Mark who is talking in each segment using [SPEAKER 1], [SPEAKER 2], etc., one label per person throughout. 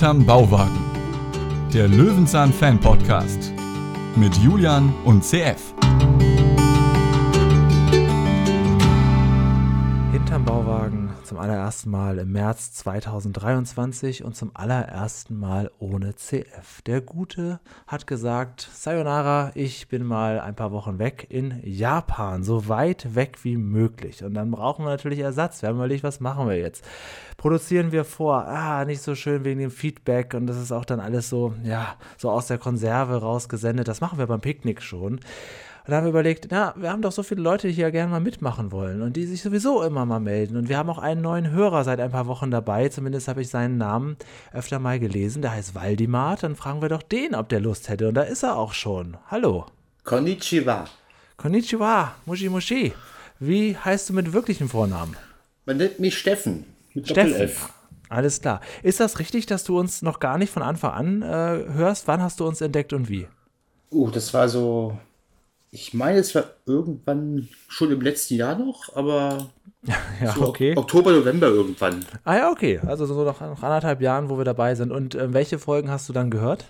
[SPEAKER 1] Hinterm Bauwagen. Der Löwenzahn Fan Podcast mit Julian und CF.
[SPEAKER 2] Zum allerersten Mal im März 2023 und zum allerersten Mal ohne CF. Der Gute hat gesagt, Sayonara, ich bin mal ein paar Wochen weg in Japan, so weit weg wie möglich. Und dann brauchen wir natürlich Ersatz. Wir haben überlegt, was machen wir jetzt? Produzieren wir vor, ah, nicht so schön wegen dem Feedback und das ist auch dann alles so, ja, so aus der Konserve rausgesendet. Das machen wir beim Picknick schon. Und da haben wir überlegt, na, wir haben doch so viele Leute, die hier gerne mal mitmachen wollen und die sich sowieso immer mal melden. Und wir haben auch einen neuen Hörer seit ein paar Wochen dabei. Zumindest habe ich seinen Namen öfter mal gelesen. Der heißt Waldimar. Dann fragen wir doch den, ob der Lust hätte. Und da ist er auch schon. Hallo.
[SPEAKER 3] Konnichiwa.
[SPEAKER 2] Konnichiwa, Mushi Mushi. Wie heißt du mit wirklichem Vornamen?
[SPEAKER 3] Man nennt mich Steffen. Mit
[SPEAKER 2] Steffen.
[SPEAKER 3] Doppel-F.
[SPEAKER 2] Alles klar. Ist das richtig, dass du uns noch gar nicht von Anfang an äh, hörst? Wann hast du uns entdeckt und wie?
[SPEAKER 3] Uh, das war so. Ich meine, es war irgendwann schon im letzten Jahr noch, aber
[SPEAKER 2] Ja,
[SPEAKER 3] so
[SPEAKER 2] okay.
[SPEAKER 3] Oktober, November irgendwann.
[SPEAKER 2] Ah ja, okay. Also so nach, nach anderthalb Jahren, wo wir dabei sind. Und äh, welche Folgen hast du dann gehört?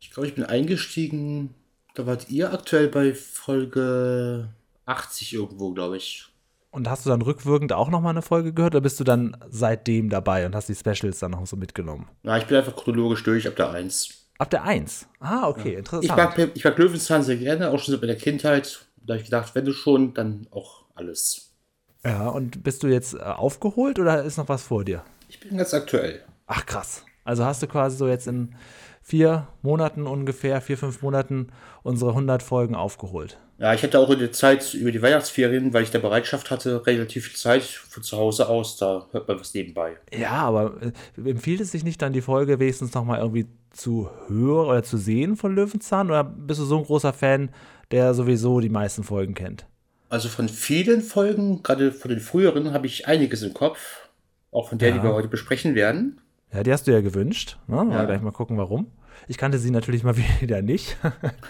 [SPEAKER 3] Ich glaube, ich bin eingestiegen. Da wart ihr aktuell bei Folge 80 irgendwo, glaube ich.
[SPEAKER 2] Und hast du dann rückwirkend auch nochmal eine Folge gehört oder bist du dann seitdem dabei und hast die Specials dann noch so mitgenommen?
[SPEAKER 3] Na, ich bin einfach chronologisch durch ab der 1.
[SPEAKER 2] Ab der 1. Ah, okay, interessant.
[SPEAKER 3] Ich mag, ich mag Löwenzahn sehr gerne, auch schon so bei der Kindheit. Da habe ich gedacht, wenn du schon, dann auch alles.
[SPEAKER 2] ja, und bist du jetzt äh, aufgeholt oder ist noch was vor dir?
[SPEAKER 3] Ich bin ganz aktuell.
[SPEAKER 2] Ach krass. Also hast du quasi so jetzt in vier Monaten ungefähr, vier, fünf Monaten unsere 100 Folgen aufgeholt.
[SPEAKER 3] Ja, ich hatte auch in der Zeit über die Weihnachtsferien, weil ich der Bereitschaft hatte, relativ viel Zeit von zu Hause aus, da hört man was nebenbei.
[SPEAKER 2] Ja, aber äh, empfiehlt es sich nicht dann die Folge wenigstens nochmal irgendwie zu hören oder zu sehen von Löwenzahn? Oder bist du so ein großer Fan, der sowieso die meisten Folgen kennt?
[SPEAKER 3] Also von vielen Folgen, gerade von den früheren, habe ich einiges im Kopf. Auch von der,
[SPEAKER 2] Ja.
[SPEAKER 3] die wir heute besprechen werden.
[SPEAKER 2] Ja, die hast du ja gewünscht. Ne? Mal
[SPEAKER 3] Ja.
[SPEAKER 2] gleich mal gucken, warum. Ich kannte sie natürlich mal wieder nicht.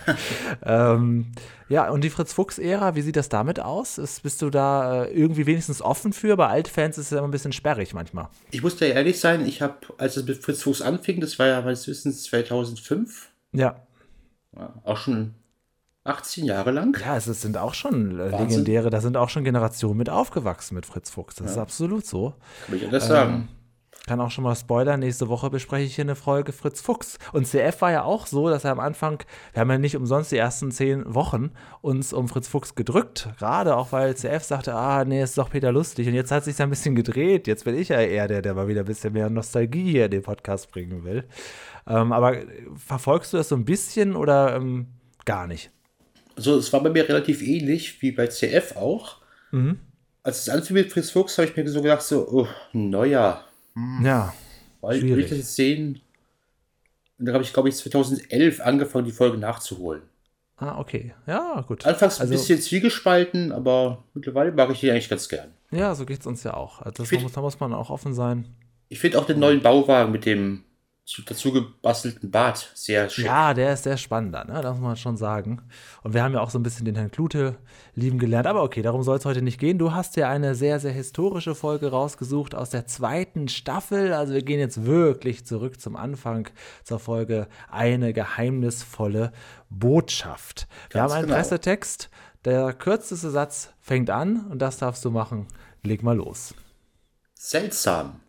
[SPEAKER 2] ähm, ja, und die Fritz-Fuchs-Ära, wie sieht das damit aus? Ist, bist du da äh, irgendwie wenigstens offen für? Bei Altfans ist es ja immer ein bisschen sperrig manchmal.
[SPEAKER 3] Ich muss dir ehrlich sein, ich habe, als es mit Fritz Fuchs anfing, das war ja meines Wissens 2005,
[SPEAKER 2] Ja.
[SPEAKER 3] ja, auch schon 18 Jahre lang.
[SPEAKER 2] Ja, es, sind auch schon äh,
[SPEAKER 3] Wahnsinn.
[SPEAKER 2] legendäre, da sind auch schon Generationen mit aufgewachsen mit Fritz Fuchs. Das ist absolut so.
[SPEAKER 3] Kann ich ja das sagen.
[SPEAKER 2] Kann auch schon mal spoilern, nächste Woche bespreche ich hier eine Folge Fritz Fuchs. Und CF war ja auch so, dass er am Anfang, wir haben ja nicht umsonst die ersten zehn Wochen uns um Fritz Fuchs gedrückt, gerade auch weil CF sagte, ah, nee, ist doch Peter lustig. Und jetzt hat sich ein bisschen gedreht. Jetzt bin ich ja eher der, der mal wieder ein bisschen mehr Nostalgie hier in den Podcast bringen will. Ähm, aber verfolgst du das so ein bisschen oder ähm, gar nicht?
[SPEAKER 3] Also es war bei mir relativ ähnlich wie bei CF auch.
[SPEAKER 2] Mhm.
[SPEAKER 3] Als es anfing mit Fritz Fuchs, habe ich mir so gedacht, so, oh, naja,
[SPEAKER 2] Ja.
[SPEAKER 3] Weil will
[SPEAKER 2] Schwierig.
[SPEAKER 3] ich das jetzt sehen? Und dann habe ich, glaube ich, 2011 angefangen, die Folge nachzuholen.
[SPEAKER 2] Ah, okay. Ja, gut.
[SPEAKER 3] Anfangs ein
[SPEAKER 2] Also-
[SPEAKER 3] bisschen zwiegespalten, aber mittlerweile mag ich die eigentlich ganz gern.
[SPEAKER 2] Ja, so geht es uns ja auch. Also das
[SPEAKER 3] find-
[SPEAKER 2] muss, da muss man auch offen sein.
[SPEAKER 3] Ich finde auch den neuen Bauwagen mit dem zu- dazu gebastelten Bart sehr schön.
[SPEAKER 2] Ja, der ist sehr spannender, ne? das muss man schon sagen. Und wir haben ja auch so ein bisschen den Herrn Klute lieben gelernt. Aber okay, darum soll es heute nicht gehen. Du hast ja eine sehr, sehr historische Folge rausgesucht aus der zweiten Staffel. Also wir gehen jetzt wirklich zurück zum Anfang zur Folge Eine geheimnisvolle Botschaft. Wir
[SPEAKER 3] Ganz
[SPEAKER 2] haben einen
[SPEAKER 3] genau.
[SPEAKER 2] Pressetext. Der kürzeste Satz fängt an und das darfst du machen. Leg mal los.
[SPEAKER 3] Seltsam.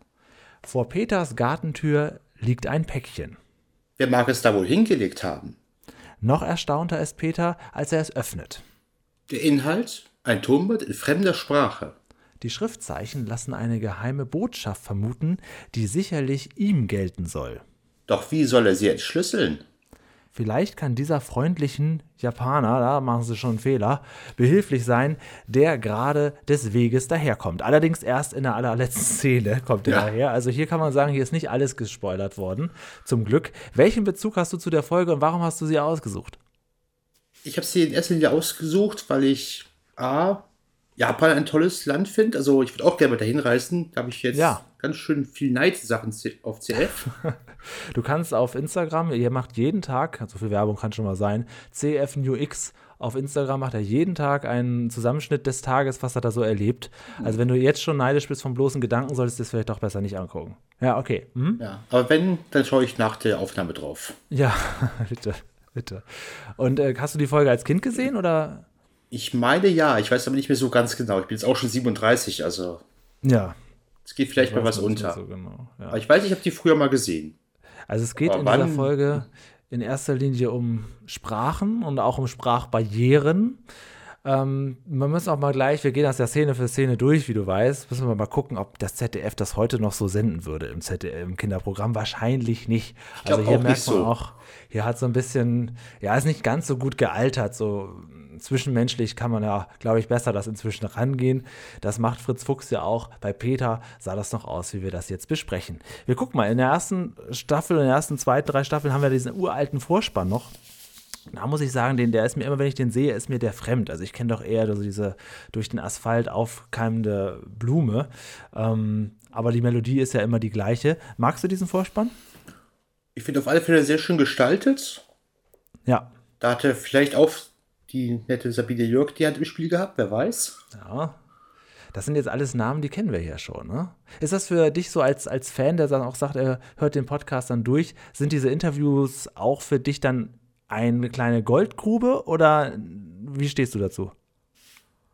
[SPEAKER 2] Vor Peters Gartentür liegt ein Päckchen.
[SPEAKER 3] Wer mag es da wohl hingelegt haben?
[SPEAKER 2] Noch erstaunter ist Peter, als er es öffnet.
[SPEAKER 3] Der Inhalt? Ein Tonband in fremder Sprache.
[SPEAKER 2] Die Schriftzeichen lassen eine geheime Botschaft vermuten, die sicherlich ihm gelten soll.
[SPEAKER 3] Doch wie soll er sie entschlüsseln?
[SPEAKER 2] Vielleicht kann dieser freundlichen Japaner, da machen sie schon einen Fehler, behilflich sein, der gerade des Weges daherkommt. Allerdings erst in der allerletzten Szene kommt er
[SPEAKER 3] Ja.
[SPEAKER 2] daher. Also hier kann man sagen, hier ist nicht alles gespoilert worden. Zum Glück. Welchen Bezug hast du zu der Folge und warum hast du sie ausgesucht?
[SPEAKER 3] Ich habe sie in erster Linie ausgesucht, weil ich A. Japan ein tolles Land finde. Also ich würde auch gerne mal dahin reisen. Da habe ich jetzt
[SPEAKER 2] Ja.
[SPEAKER 3] ganz schön viel Neid-Sachen auf CF.
[SPEAKER 2] Du kannst auf Instagram, ihr macht jeden Tag, so viel Werbung kann schon mal sein, CFNUX auf Instagram macht er jeden Tag einen Zusammenschnitt des Tages, was er da so erlebt. Also wenn du jetzt schon neidisch bist vom bloßen Gedanken, solltest du es vielleicht doch besser nicht angucken. Ja, okay. Hm?
[SPEAKER 3] ja. Aber wenn, dann schaue ich nach der Aufnahme drauf.
[SPEAKER 2] Ja, bitte, bitte. Und äh, hast du die Folge als Kind gesehen oder?
[SPEAKER 3] Ich meine ja, ich weiß aber nicht mehr so ganz genau. Ich bin jetzt auch schon 37, also
[SPEAKER 2] Ja.
[SPEAKER 3] es geht vielleicht mal was unter.
[SPEAKER 2] So genau, ja.
[SPEAKER 3] Aber ich weiß, ich habe die früher mal gesehen.
[SPEAKER 2] Also es geht
[SPEAKER 3] Aber
[SPEAKER 2] in dieser
[SPEAKER 3] wann-
[SPEAKER 2] Folge in erster Linie um Sprachen und auch um Sprachbarrieren. Ähm, wir müssen auch mal gleich, wir gehen das ja Szene für Szene durch, wie du weißt, müssen wir mal gucken, ob das ZDF das heute noch so senden würde im, ZDF, im Kinderprogramm. Wahrscheinlich nicht. also hier merkt
[SPEAKER 3] nicht
[SPEAKER 2] man
[SPEAKER 3] so.
[SPEAKER 2] auch, hier hat so ein bisschen, ja, ist nicht ganz so gut gealtert, so zwischenmenschlich kann man ja, glaube ich, besser das inzwischen rangehen. Das macht Fritz Fuchs ja auch. Bei Peter sah das noch aus, wie wir das jetzt besprechen. Wir gucken mal, in der ersten Staffel, in den ersten zwei, drei Staffeln haben wir diesen uralten Vorspann noch. Da muss ich sagen, den, der ist mir immer, wenn ich den sehe, ist mir der fremd. Also ich kenne doch eher so diese durch den Asphalt aufkeimende Blume. Ähm, aber die Melodie ist ja immer die gleiche. Magst du diesen Vorspann?
[SPEAKER 3] Ich finde auf alle Fälle sehr schön gestaltet.
[SPEAKER 2] Ja.
[SPEAKER 3] Da hatte vielleicht auch die nette Sabine Jörg die Hand im Spiel gehabt, wer weiß.
[SPEAKER 2] Ja. Das sind jetzt alles Namen, die kennen wir ja schon. Ne? Ist das für dich so als, als Fan, der dann auch sagt, er hört den Podcast dann durch, sind diese Interviews auch für dich dann eine kleine Goldgrube oder wie stehst du dazu?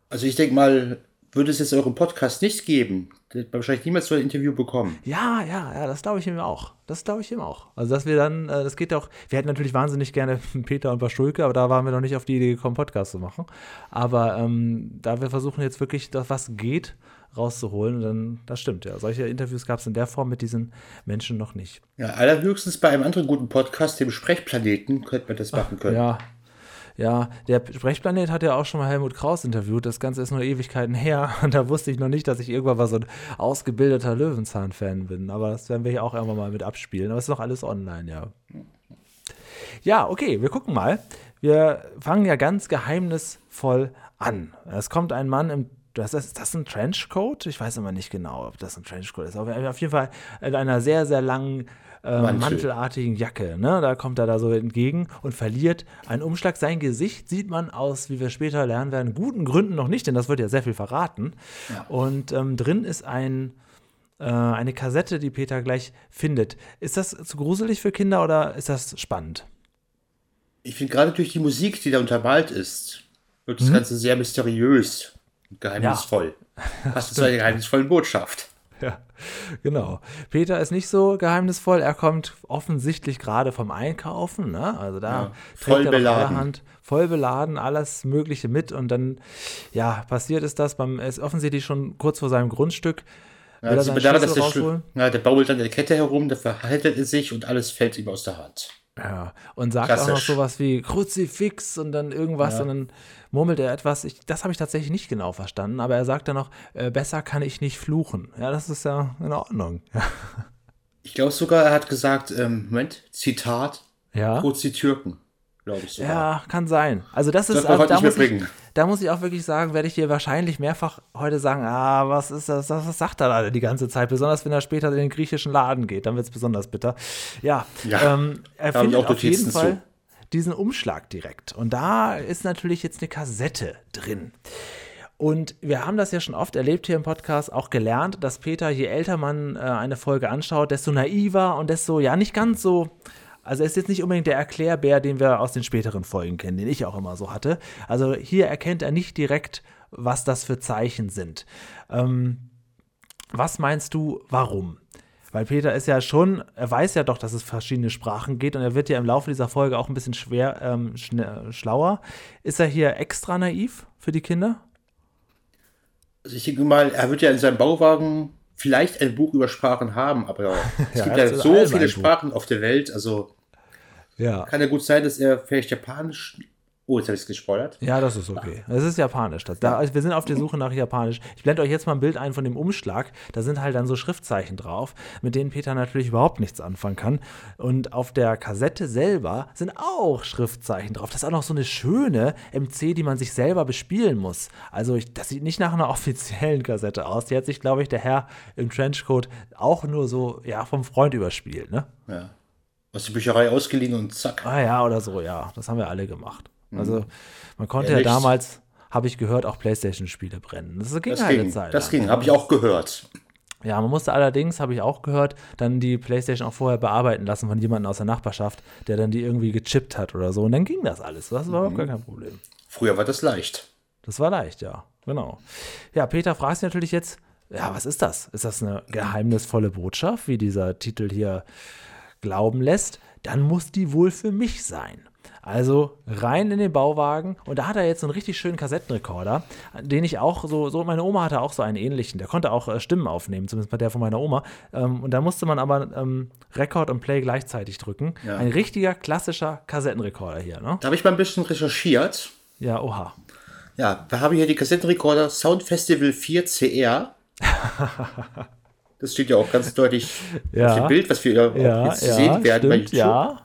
[SPEAKER 3] Also ich denke mal, würde es jetzt euren Podcast nicht geben, wahrscheinlich niemals so ein Interview bekommen.
[SPEAKER 2] Ja, ja, ja, das glaube ich ihm auch. Das glaube ich ihm auch. Also, dass wir dann, äh, das geht auch, wir hätten natürlich wahnsinnig gerne Peter und Baschulke, aber da waren wir noch nicht auf die Idee gekommen, Podcast zu machen. Aber ähm, da wir versuchen jetzt wirklich, das, was geht, rauszuholen, dann, das stimmt, ja. Solche Interviews gab es in der Form mit diesen Menschen noch nicht.
[SPEAKER 3] Ja, allerhöchstens bei einem anderen guten Podcast, dem Sprechplaneten, könnte man das machen können.
[SPEAKER 2] Ja. Ja, der Sprechplanet hat ja auch schon mal Helmut Kraus interviewt. Das Ganze ist nur Ewigkeiten her. Und da wusste ich noch nicht, dass ich irgendwann mal so ein ausgebildeter Löwenzahn-Fan bin. Aber das werden wir hier auch irgendwann mal mit abspielen. Aber es ist noch alles online, ja. Ja, okay, wir gucken mal. Wir fangen ja ganz geheimnisvoll an. Es kommt ein Mann im. Das ist, ist das ein Trenchcoat? Ich weiß immer nicht genau, ob das ein Trenchcoat ist. Aber auf jeden Fall in einer sehr, sehr langen äh,
[SPEAKER 3] Mantel.
[SPEAKER 2] mantelartigen Jacke. Ne? Da kommt er da so entgegen und verliert einen Umschlag. Sein Gesicht sieht man aus, wie wir später lernen werden, guten Gründen noch nicht, denn das wird ja sehr viel verraten. Und ähm, drin ist ein, äh, eine Kassette, die Peter gleich findet. Ist das zu gruselig für Kinder oder ist das spannend?
[SPEAKER 3] Ich finde gerade durch die Musik, die da untermalt ist, wird
[SPEAKER 2] Mhm.
[SPEAKER 3] das Ganze sehr mysteriös und geheimnisvoll. Passt zu einer geheimnisvollen Botschaft.
[SPEAKER 2] Ja, genau. Peter ist nicht so geheimnisvoll. Er kommt offensichtlich gerade vom Einkaufen. Ne? Also da
[SPEAKER 3] Ja,
[SPEAKER 2] trägt
[SPEAKER 3] voll
[SPEAKER 2] er doch
[SPEAKER 3] beladen.
[SPEAKER 2] allerhand, voll beladen, alles Mögliche mit. Und dann, ja, passiert ist das beim, er ist offensichtlich schon kurz vor seinem Grundstück.
[SPEAKER 3] Ja,
[SPEAKER 2] er
[SPEAKER 3] man daran, dass der,
[SPEAKER 2] rausholen?
[SPEAKER 3] ja, der bault an der Kette herum, da verhaltet er sich und alles fällt ihm aus der Hand.
[SPEAKER 2] Ja, und sagt auch noch
[SPEAKER 3] Klassisch.
[SPEAKER 2] sowas wie Kruzifix und dann irgendwas
[SPEAKER 3] Ja.
[SPEAKER 2] und dann murmelt er etwas. Ich, das habe ich tatsächlich nicht genau verstanden, aber er sagt dann noch, äh, besser kann ich nicht fluchen. Ja, das ist ja in Ordnung.
[SPEAKER 3] Ich glaube sogar, er hat gesagt, ähm, Moment, Zitat,
[SPEAKER 2] Ja.
[SPEAKER 3] kurz die Türken, glaube ich sogar.
[SPEAKER 2] Ja, kann sein. Also das ist, also, da, muss ich, da muss ich auch wirklich sagen, werde ich dir wahrscheinlich mehrfach heute sagen, ah, was ist das, was sagt er da die ganze Zeit? Besonders wenn er später in den griechischen Laden geht, dann wird es besonders bitter. Ja,
[SPEAKER 3] Ja,
[SPEAKER 2] ähm, er findet
[SPEAKER 3] auch
[SPEAKER 2] auf jeden
[SPEAKER 3] Notizen zu.
[SPEAKER 2] Diesen Umschlag direkt. Und da ist natürlich jetzt eine Kassette drin. Und wir haben das ja schon oft erlebt hier im Podcast, auch gelernt, dass Peter, je älter man äh, eine Folge anschaut, desto naiver und desto, ja, nicht ganz so. Also er ist jetzt nicht unbedingt der Erklärbär, den wir aus den späteren Folgen kennen, den ich auch immer so hatte. Also hier erkennt er nicht direkt, was das für Zeichen sind. Ähm, was meinst du, warum? Weil Peter ist ja schon, er weiß ja doch, dass es verschiedene Sprachen geht und er wird ja im Laufe dieser Folge auch ein bisschen schwer, ähm, schn- schlauer. Ist er hier extra naiv für die Kinder?
[SPEAKER 3] Also ich denke mal, er wird ja in seinem Bauwagen vielleicht ein Buch über Sprachen haben, aber es
[SPEAKER 2] Ja,
[SPEAKER 3] gibt
[SPEAKER 2] er
[SPEAKER 3] ja so viele. Sprachen auf der Welt, also
[SPEAKER 2] Ja.
[SPEAKER 3] kann ja gut sein, dass er vielleicht Japanisch Oh, jetzt habe ich es gespoilert.
[SPEAKER 2] Ja, das ist okay. Es ist japanisch. Das, da, also wir sind auf der Suche nach japanisch. Ich blende euch jetzt mal ein Bild ein von dem Umschlag. Da sind halt dann so Schriftzeichen drauf, mit denen Peter natürlich überhaupt nichts anfangen kann. Und auf der Kassette selber sind auch Schriftzeichen drauf. Das ist auch noch so eine schöne MC, die man sich selber bespielen muss. Also ich, das sieht nicht nach einer offiziellen Kassette aus. Die hat sich, glaube ich, der Herr im Trenchcoat auch nur so ja, vom Freund überspielt. Ne?
[SPEAKER 3] Ja. Aus der Bücherei ausgeliehen und zack.
[SPEAKER 2] Ah ja, oder so, ja. Das haben wir alle gemacht. Also man konnte
[SPEAKER 3] Ja,
[SPEAKER 2] ja, damals, habe ich gehört, auch Playstation-Spiele brennen. Das ging
[SPEAKER 3] Das
[SPEAKER 2] halt eine
[SPEAKER 3] ging,
[SPEAKER 2] Zeit.
[SPEAKER 3] das
[SPEAKER 2] lang.
[SPEAKER 3] ging, habe ich auch gehört.
[SPEAKER 2] Ja, man musste allerdings, habe ich auch gehört, dann die Playstation auch vorher bearbeiten lassen von jemandem aus der Nachbarschaft, der dann die irgendwie gechippt hat oder so. Und dann ging das alles. Das war überhaupt gar kein Problem.
[SPEAKER 3] Früher war das leicht.
[SPEAKER 2] Das war leicht, ja. Genau. Ja, Peter fragt sich natürlich jetzt, ja, was ist das? Ist das eine geheimnisvolle Botschaft, wie dieser Titel hier glauben lässt? Dann muss die wohl für mich sein. Also rein in den Bauwagen und da hat er jetzt einen richtig schönen Kassettenrekorder, den ich auch so, so meine Oma hatte auch so einen ähnlichen, der konnte auch äh, Stimmen aufnehmen, zumindest bei der von meiner Oma. Ähm, und da musste man aber ähm, Record und Play gleichzeitig drücken.
[SPEAKER 3] Ja.
[SPEAKER 2] Ein richtiger klassischer Kassettenrekorder hier, ne?
[SPEAKER 3] Da habe ich mal ein bisschen recherchiert.
[SPEAKER 2] Ja, oha.
[SPEAKER 3] Ja, wir haben hier die Kassettenrekorder Sound Festival 4 CR. Das steht ja auch ganz deutlich
[SPEAKER 2] Ja.
[SPEAKER 3] auf dem Bild, was wir
[SPEAKER 2] Ja,
[SPEAKER 3] jetzt
[SPEAKER 2] ja,
[SPEAKER 3] sehen werden bei
[SPEAKER 2] stimmt,
[SPEAKER 3] YouTube.
[SPEAKER 2] ja.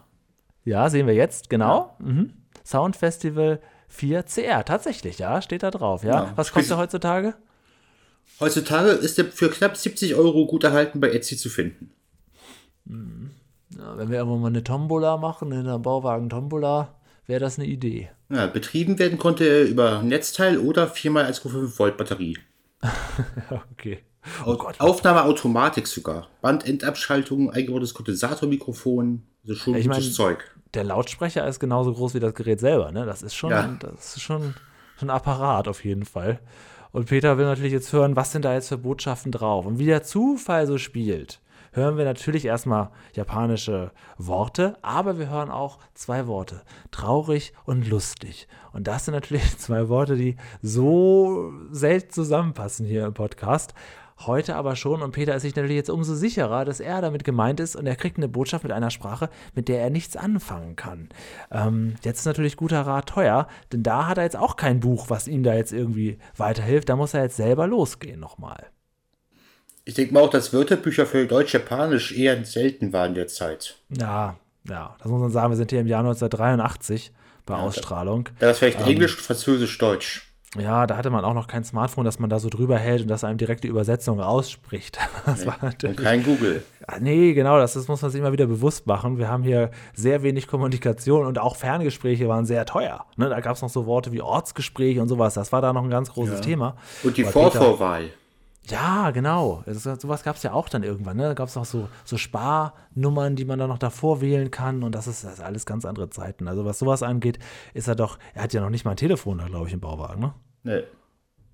[SPEAKER 2] Ja, sehen wir jetzt, genau. Mhm. Sound Festival 4 CR, tatsächlich, ja, steht da drauf, ja.
[SPEAKER 3] Ja.
[SPEAKER 2] Was kostet heutzutage?
[SPEAKER 3] Heutzutage ist der für knapp 70 Euro gut erhalten bei Etsy zu finden.
[SPEAKER 2] Ja, wenn wir irgendwann mal eine Tombola machen, in einer Bauwagen Tombola, wäre das eine Idee.
[SPEAKER 3] Ja, betrieben werden konnte er über Netzteil oder 4x1,5 Volt Batterie.
[SPEAKER 2] okay.
[SPEAKER 3] Au- Aufnahmeautomatik sogar. Bandendabschaltung, eingebautes Kondensatormikrofon. Also schon
[SPEAKER 2] Ich
[SPEAKER 3] gutes
[SPEAKER 2] mein-
[SPEAKER 3] Zeug.
[SPEAKER 2] Der Lautsprecher ist genauso groß wie das Gerät selber, ne? Das ist schon,
[SPEAKER 3] Ja.
[SPEAKER 2] das ist schon, schon ein Apparat auf jeden Fall. Und Peter will natürlich jetzt hören, was sind da jetzt für Botschaften drauf. Und wie der Zufall so spielt, hören wir natürlich erstmal japanische Worte, aber wir hören auch zwei Worte, traurig und lustig. Und das sind natürlich zwei Worte, die so selten zusammenpassen hier im Podcast. Heute aber schon und Peter ist sich natürlich jetzt umso sicherer, dass er damit gemeint ist und er kriegt eine Botschaft mit einer Sprache, mit der er nichts anfangen kann. Ähm, jetzt ist natürlich guter Rat teuer, denn da hat er jetzt auch kein Buch, was ihm da jetzt irgendwie weiterhilft. Da muss er jetzt selber losgehen nochmal.
[SPEAKER 3] Ich denke mal auch, dass Wörterbücher für Deutsch-Japanisch eher selten waren derzeit.
[SPEAKER 2] Ja, ja, das muss man sagen. Wir sind hier im Jahr 1983 bei Ausstrahlung.
[SPEAKER 3] Da ist vielleicht
[SPEAKER 2] Ähm.
[SPEAKER 3] Englisch, Französisch, Deutsch.
[SPEAKER 2] Ja, da hatte man auch noch kein Smartphone, dass man da so drüber hält und dass einem direkt die Übersetzung ausspricht. Das war
[SPEAKER 3] Und kein Google.
[SPEAKER 2] Ah, Nee, genau, das, das muss man sich immer wieder bewusst machen. Wir haben hier sehr wenig Kommunikation und auch Ferngespräche waren sehr teuer. Ne, da gab es noch so Worte wie Ortsgespräch und sowas. Das war da noch ein ganz großes Thema.
[SPEAKER 3] Und die Vorvorwahl.
[SPEAKER 2] Ja, genau. Das, sowas gab es ja auch dann irgendwann. Ne? Da gab es auch so, so Sparnummern, die man dann noch davor wählen kann. Und das ist, das ist alles ganz andere Zeiten. Also was sowas angeht, ist er doch, er hat ja noch nicht mal ein Telefon da, glaube ich, im Bauwagen. Ne?
[SPEAKER 3] Ne.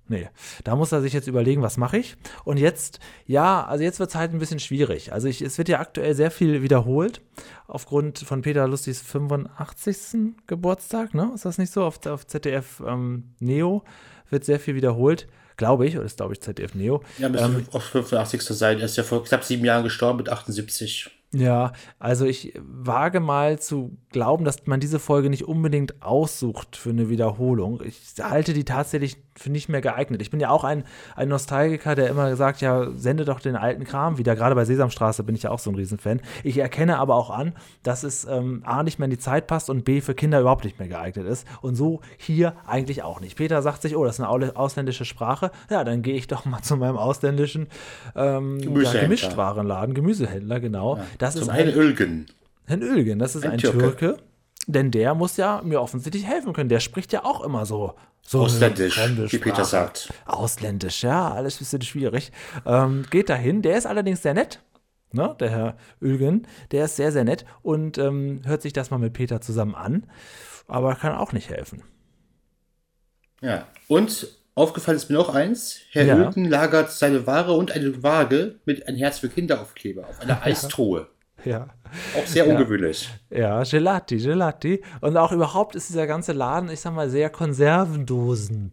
[SPEAKER 2] Nee, da muss er sich jetzt überlegen, was mache ich. Und jetzt, ja, also jetzt wird es halt ein bisschen schwierig. Also ich, es wird ja aktuell sehr viel wiederholt, aufgrund von Peter Lustigs 85. Geburtstag, ne? Ist das nicht so? Auf, auf ZDF ähm, Neo wird sehr viel wiederholt, glaube ich, oder ist, glaube ich, ZDF Neo.
[SPEAKER 3] Ja, müsste
[SPEAKER 2] Ähm,
[SPEAKER 3] auch 85. sein. Er ist ja vor knapp sieben Jahren gestorben mit 78.
[SPEAKER 2] Ja, also ich wage mal zu glauben, dass man diese Folge nicht unbedingt aussucht für eine Wiederholung. Ich halte die tatsächlich für nicht mehr geeignet. Ich bin ja auch ein, ein Nostalgiker, der immer sagt, ja, sende doch den alten Kram wieder. Gerade bei Sesamstraße bin ich ja auch so ein Riesenfan. Ich erkenne aber auch an, dass es ähm, A nicht mehr in die Zeit passt und B für Kinder überhaupt nicht mehr geeignet ist. Und so hier eigentlich auch nicht. Peter sagt sich, oh, das ist eine ausländische Sprache. Ja, dann gehe ich doch mal zu meinem ausländischen ähm, ja,
[SPEAKER 3] Gemüsehändler.
[SPEAKER 2] Gemischtwarenladen, Gemüsehändler, genau. Das
[SPEAKER 3] Zum
[SPEAKER 2] ist
[SPEAKER 3] Herrn
[SPEAKER 2] ein,
[SPEAKER 3] Ölgen.
[SPEAKER 2] Herrn Ölgen, das ist ein,
[SPEAKER 3] Ein
[SPEAKER 2] Türke.
[SPEAKER 3] Türke.
[SPEAKER 2] Denn der muss ja mir offensichtlich helfen können. Der spricht ja auch immer so. So
[SPEAKER 3] Ausländisch, wie Peter sagt.
[SPEAKER 2] Ausländisch, ja, alles ein bisschen schwierig. Ähm, geht dahin. Der ist allerdings sehr nett. Ne, der Herr Ölgen, der ist sehr, sehr nett und ähm, hört sich das mal mit Peter zusammen an, aber kann auch nicht helfen.
[SPEAKER 3] Ja. Und aufgefallen ist mir noch eins. Herr
[SPEAKER 2] Ja.
[SPEAKER 3] Ölgen lagert seine Ware und eine Waage mit ein Herz für Kinderaufkleber auf einer Eistruhe.
[SPEAKER 2] Ja.
[SPEAKER 3] Auch sehr ungewöhnlich.
[SPEAKER 2] Ja, Gelati, Gelati. Und auch überhaupt ist dieser ganze Laden, ich sag mal, sehr Konservendosen.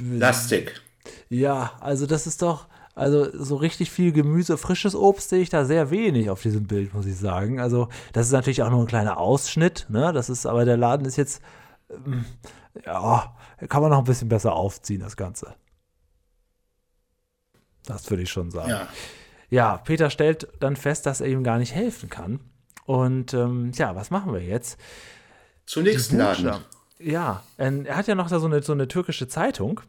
[SPEAKER 3] Lastig.
[SPEAKER 2] Ja, also das ist doch, also so richtig viel Gemüse, frisches Obst sehe ich da sehr wenig auf diesem Bild, muss ich sagen. Also das ist natürlich auch nur ein kleiner Ausschnitt, ne? Das ist, aber der Laden ist jetzt ähm, ja, kann man noch ein bisschen besser aufziehen, das Ganze. Das würde ich schon sagen.
[SPEAKER 3] Ja.
[SPEAKER 2] Ja, Peter stellt dann fest, dass er ihm gar nicht helfen kann. Und ähm, ja, was machen wir jetzt?
[SPEAKER 3] Zum nächsten Laden.
[SPEAKER 2] Ja, er hat ja noch da so eine, so eine türkische Zeitung.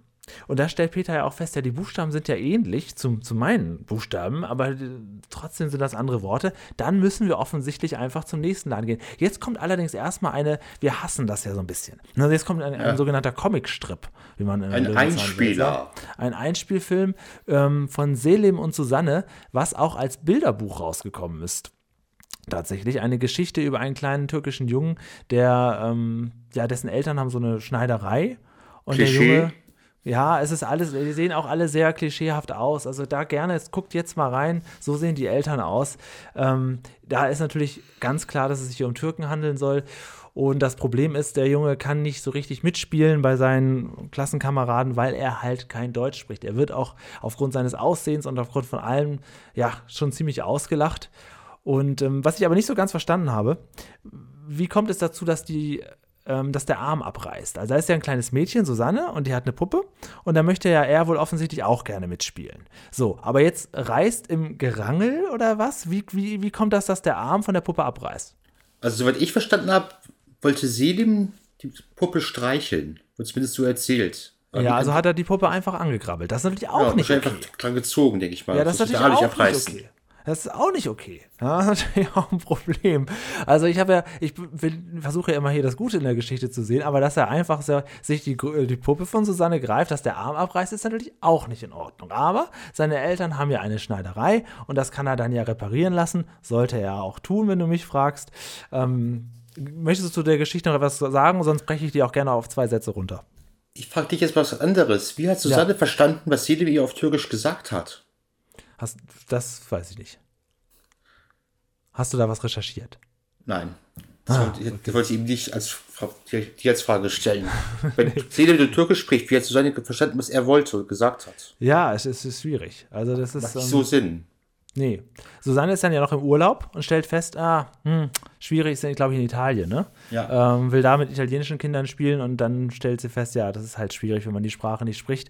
[SPEAKER 2] Und da stellt Peter ja auch fest, ja, die Buchstaben sind ja ähnlich zum, zu meinen Buchstaben, aber äh, trotzdem sind das andere Worte. Dann müssen wir offensichtlich einfach zum nächsten Laden gehen. Jetzt kommt allerdings erstmal eine, wir hassen das ja so ein bisschen. Also jetzt kommt ein, ein sogenannter Comicstrip, wie man in
[SPEAKER 3] Ein
[SPEAKER 2] Löwenzahn sagt,
[SPEAKER 3] Einspieler.
[SPEAKER 2] ja. Ein Einspielfilm ähm, von Selim und Susanne, was auch als Bilderbuch rausgekommen ist tatsächlich eine Geschichte über einen kleinen türkischen Jungen, der, ähm, ja, dessen Eltern haben so eine Schneiderei und der
[SPEAKER 3] Klischee.
[SPEAKER 2] Junge, ja, es ist alles, die sehen auch alle sehr klischeehaft aus. Also da gerne, es guckt jetzt mal rein, so sehen die Eltern aus. Ähm, da ist natürlich ganz klar, dass es sich hier um Türken handeln soll. Und das Problem ist, der Junge kann nicht so richtig mitspielen bei seinen Klassenkameraden, weil er halt kein Deutsch spricht. Er wird auch aufgrund seines Aussehens und aufgrund von allem, ja, schon ziemlich ausgelacht. Und ähm, was ich aber nicht so ganz verstanden habe, wie kommt es dazu, dass die ähm, dass der Arm abreißt. Also da ist ja ein kleines Mädchen, Susanne, und die hat eine Puppe und da möchte ja er wohl offensichtlich auch gerne mitspielen. So, aber jetzt reißt im Gerangel oder was? Wie, wie, wie kommt das, dass der Arm von der Puppe abreißt?
[SPEAKER 3] Also, soweit ich verstanden habe, wollte Selim die Puppe streicheln. Wird zumindest so erzählt. Aber
[SPEAKER 2] ja, also hat er die Puppe einfach angegrabbelt. Das ist natürlich auch
[SPEAKER 3] ja,
[SPEAKER 2] nicht okay.
[SPEAKER 3] einfach dran gezogen, denke ich mal.
[SPEAKER 2] Ja, das ist
[SPEAKER 3] Muss ich
[SPEAKER 2] natürlich auch
[SPEAKER 3] nicht
[SPEAKER 2] nicht
[SPEAKER 3] abreißen.
[SPEAKER 2] okay. Das ist auch nicht okay. Ja, das ist natürlich auch ein Problem. Also ich habe ja, ich versuche ja immer hier das Gute in der Geschichte zu sehen, aber dass er einfach so, sich die, die Puppe von Susanne greift, dass der Arm abreißt, ist natürlich auch nicht in Ordnung. Aber seine Eltern haben ja eine Schneiderei und das kann er dann ja reparieren lassen. Sollte er auch tun, wenn du mich fragst. Ähm, möchtest du zu der Geschichte noch etwas sagen? Sonst breche ich die auch gerne auf zwei Sätze runter.
[SPEAKER 3] Ich frage dich jetzt mal was anderes. Wie hat Susanne verstanden, was Selim ihr auf Türkisch gesagt hat?
[SPEAKER 2] Hast, das weiß ich nicht. Hast du da was recherchiert?
[SPEAKER 3] Nein. Das
[SPEAKER 2] Ah,
[SPEAKER 3] wollte, ich wollte ich ihm nicht als, die, als Frage stellen. Wenn Selim nur Türkisch spricht, wie hat Susanne verstanden, was er wollte und gesagt hat?
[SPEAKER 2] Ja, es ist, es ist schwierig. Also das ist
[SPEAKER 3] Macht
[SPEAKER 2] ähm,
[SPEAKER 3] so Sinn.
[SPEAKER 2] nee. Susanne ist dann ja noch im Urlaub und stellt fest, ah, hm, schwierig ist, glaube ich, in Italien, ne?
[SPEAKER 3] Ja.
[SPEAKER 2] Ähm, will da mit italienischen Kindern spielen und dann stellt sie fest, ja, das ist halt schwierig, wenn man die Sprache nicht spricht.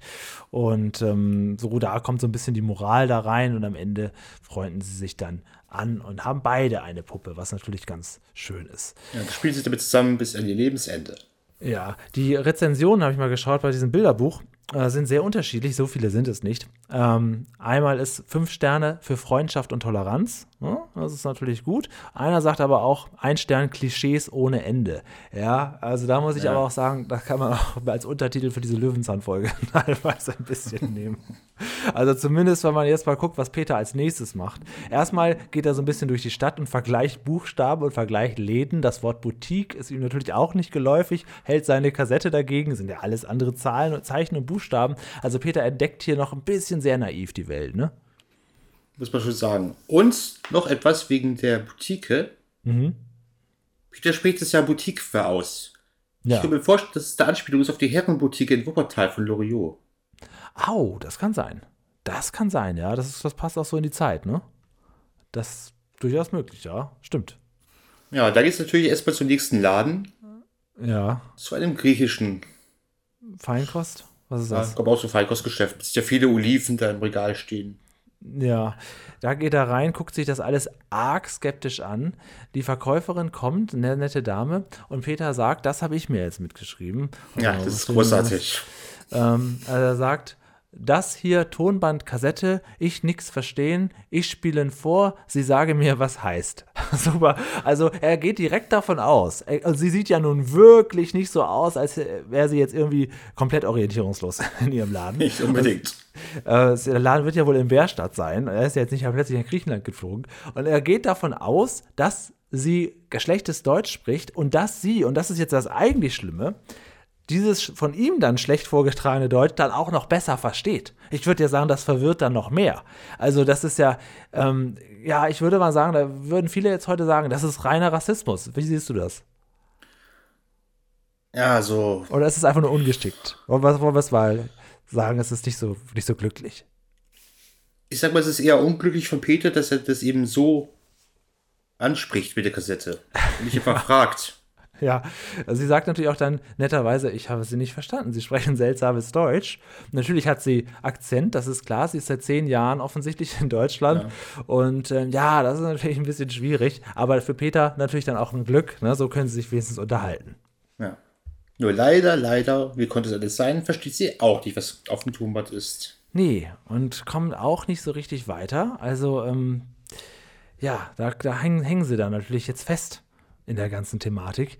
[SPEAKER 2] Und ähm, so da kommt so ein bisschen die Moral da rein und am Ende freunden sie sich dann an und haben beide eine Puppe, was natürlich ganz schön ist.
[SPEAKER 3] Ja, das spielen sie damit zusammen bis an ihr Lebensende.
[SPEAKER 2] Ja, die Rezensionen habe ich mal geschaut bei diesem Bilderbuch. Äh, sind sehr unterschiedlich, so viele sind es nicht. Ähm, einmal ist fünf Sterne für Freundschaft und Toleranz. Ja, das ist natürlich gut. Einer sagt aber auch ein Stern Klischees ohne Ende. Ja, also da muss ich aber auch sagen, das kann man auch als Untertitel für diese Löwenzahn-Folge teilweise ein bisschen nehmen. Also zumindest, wenn man jetzt mal guckt, was Peter als nächstes macht. Erstmal geht er so ein bisschen durch die Stadt und vergleicht Buchstaben und vergleicht Läden. Das Wort Boutique ist ihm natürlich auch nicht geläufig, hält seine Kassette dagegen, sind ja alles andere Zahlen und Zeichen und Buchstaben. Also Peter entdeckt hier noch ein bisschen sehr naiv die Welt, ne?
[SPEAKER 3] Muss man schon sagen. Und noch etwas wegen der Boutique.
[SPEAKER 2] Mhm.
[SPEAKER 3] Peter spricht es ja Boutique für aus. Ich
[SPEAKER 2] Ja.
[SPEAKER 3] kann mir vorstellen, dass es eine Anspielung ist auf die Herrenboutique in Wuppertal von Loriot.
[SPEAKER 2] Au, das kann sein. Das kann sein, ja. Das, ist, das passt auch so in die Zeit, ne? Das ist durchaus möglich, ja. Stimmt.
[SPEAKER 3] Ja, da geht es natürlich erstmal zum nächsten Laden,
[SPEAKER 2] Ja.
[SPEAKER 3] zu einem griechischen,
[SPEAKER 2] Feinkost? Was ist
[SPEAKER 3] ja,
[SPEAKER 2] das?
[SPEAKER 3] ich glaube auch so Feinkostgeschäft. Es sind ja viele Oliven da im Regal stehen.
[SPEAKER 2] Ja, da geht er rein, guckt sich das alles arg skeptisch an. Die Verkäuferin kommt, eine nette Dame, und Peter sagt, das habe ich mir jetzt mitgeschrieben.
[SPEAKER 3] Ja,
[SPEAKER 2] Also,
[SPEAKER 3] das ist großartig.
[SPEAKER 2] Ähm, also er sagt, das hier Tonband Kassette, ich nix verstehen, ich spielen vor, sie sage mir, was heißt. Super. Also er geht direkt davon aus. Er, also sie sieht ja nun wirklich nicht so aus, als wäre sie jetzt irgendwie komplett orientierungslos in ihrem Laden.
[SPEAKER 3] Nicht unbedingt.
[SPEAKER 2] Äh, der Laden wird ja wohl in Bärstadt sein. Er ist ja jetzt nicht plötzlich nach Griechenland geflogen. Und er geht davon aus, dass sie schlechtes Deutsch spricht und dass sie, und das ist jetzt das eigentlich Schlimme, dieses von ihm dann schlecht vorgetragene Deutsch dann auch noch besser versteht. Ich würde ja sagen, das verwirrt dann noch mehr. Also das ist ja, ähm, ja, ich würde mal sagen, da würden viele jetzt heute sagen, das ist reiner Rassismus. Wie siehst du das?
[SPEAKER 3] Ja, so.
[SPEAKER 2] Oder ist es einfach nur ungeschickt? Wollen wir, es mal sagen, es ist nicht so, nicht so glücklich?
[SPEAKER 3] Ich sag mal, es ist eher unglücklich von Peter, dass er das eben so anspricht mit der Kassette. Und nicht einfach fragt.
[SPEAKER 2] Ja, sie sagt natürlich auch dann netterweise, ich habe sie nicht verstanden. Sie sprechen seltsames Deutsch. Natürlich hat sie Akzent, das ist klar. Sie ist seit zehn Jahren offensichtlich in Deutschland. Ja. Und ähm, ja, das ist natürlich ein bisschen schwierig. Aber für Peter natürlich dann auch ein Glück. Ne? So können sie sich wenigstens unterhalten.
[SPEAKER 3] Ja. Nur leider, leider, wie konnte es alles sein, versteht sie auch nicht, was auf dem Tonband ist.
[SPEAKER 2] Nee, und kommen auch nicht so richtig weiter. Also, ähm, ja, da, da hängen, hängen sie dann natürlich jetzt fest in der ganzen Thematik.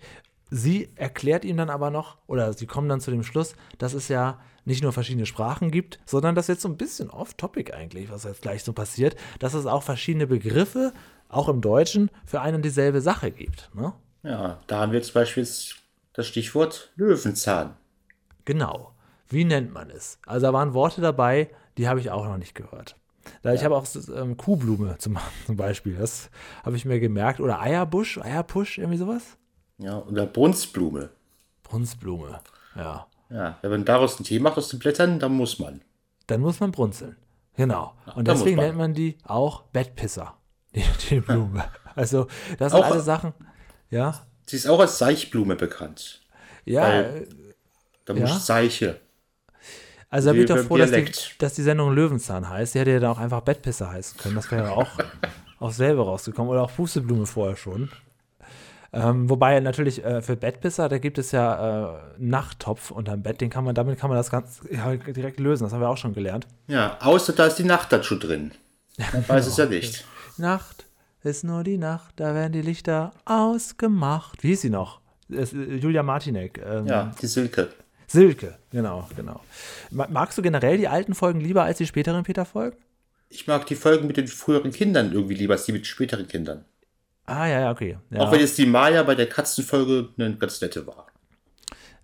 [SPEAKER 2] Sie erklärt ihm dann aber noch, oder sie kommen dann zu dem Schluss, dass es ja nicht nur verschiedene Sprachen gibt, sondern das jetzt so ein bisschen off-topic eigentlich, was jetzt gleich so passiert, dass es auch verschiedene Begriffe, auch im Deutschen, für eine und dieselbe Sache gibt. Ne?
[SPEAKER 3] Ja, da haben wir zum Beispiel das Stichwort Löwenzahn.
[SPEAKER 2] Genau. Wie nennt man es? Also da waren Worte dabei, die habe ich auch noch nicht gehört. Ja. Ich habe auch ähm, Kuhblume zum, zum Beispiel, das habe ich mir gemerkt. Oder Eierbusch, Eierpusch, irgendwie sowas.
[SPEAKER 3] Ja, oder Brunstblume.
[SPEAKER 2] Brunstblume, ja.
[SPEAKER 3] Ja, wenn man daraus ein Tee macht aus den Blättern, dann muss man.
[SPEAKER 2] Dann muss man brunzeln. Genau. Und deswegen man. nennt man die auch Bettpisser, die, die Blume. Also, das sind auch, alle Sachen, ja.
[SPEAKER 3] Sie ist auch als Seichblume bekannt.
[SPEAKER 2] Ja.
[SPEAKER 3] da muss ja. Seiche.
[SPEAKER 2] Also da bin ich doch froh, dass die, dass die, Sendung Löwenzahn heißt. Die hätte ja dann auch einfach Bettpisser heißen können. Das wäre ja auch aufs selbe rausgekommen. Oder auch Pusteblume vorher schon. Ähm, wobei natürlich äh, für Bettpisser, da gibt es ja äh, Nachttopf unterm Bett, den kann man, damit kann man das ganz ja, direkt lösen. Das haben wir auch schon gelernt.
[SPEAKER 3] Ja, außer da ist die Nacht dazu drin. Man weiß es ja nicht.
[SPEAKER 2] Nacht ist nur die Nacht, da werden die Lichter ausgemacht. Wie hieß sie noch? Julia Martinek.
[SPEAKER 3] Ähm, ja, die Silke.
[SPEAKER 2] Silke, genau, genau. Magst du generell die alten Folgen lieber als die späteren Peter-Folgen?
[SPEAKER 3] Ich mag die Folgen mit den früheren Kindern irgendwie lieber als die mit späteren Kindern.
[SPEAKER 2] Ah, ja, ja, okay. Ja.
[SPEAKER 3] Auch wenn jetzt die Maya bei der Katzenfolge eine ganz nette war.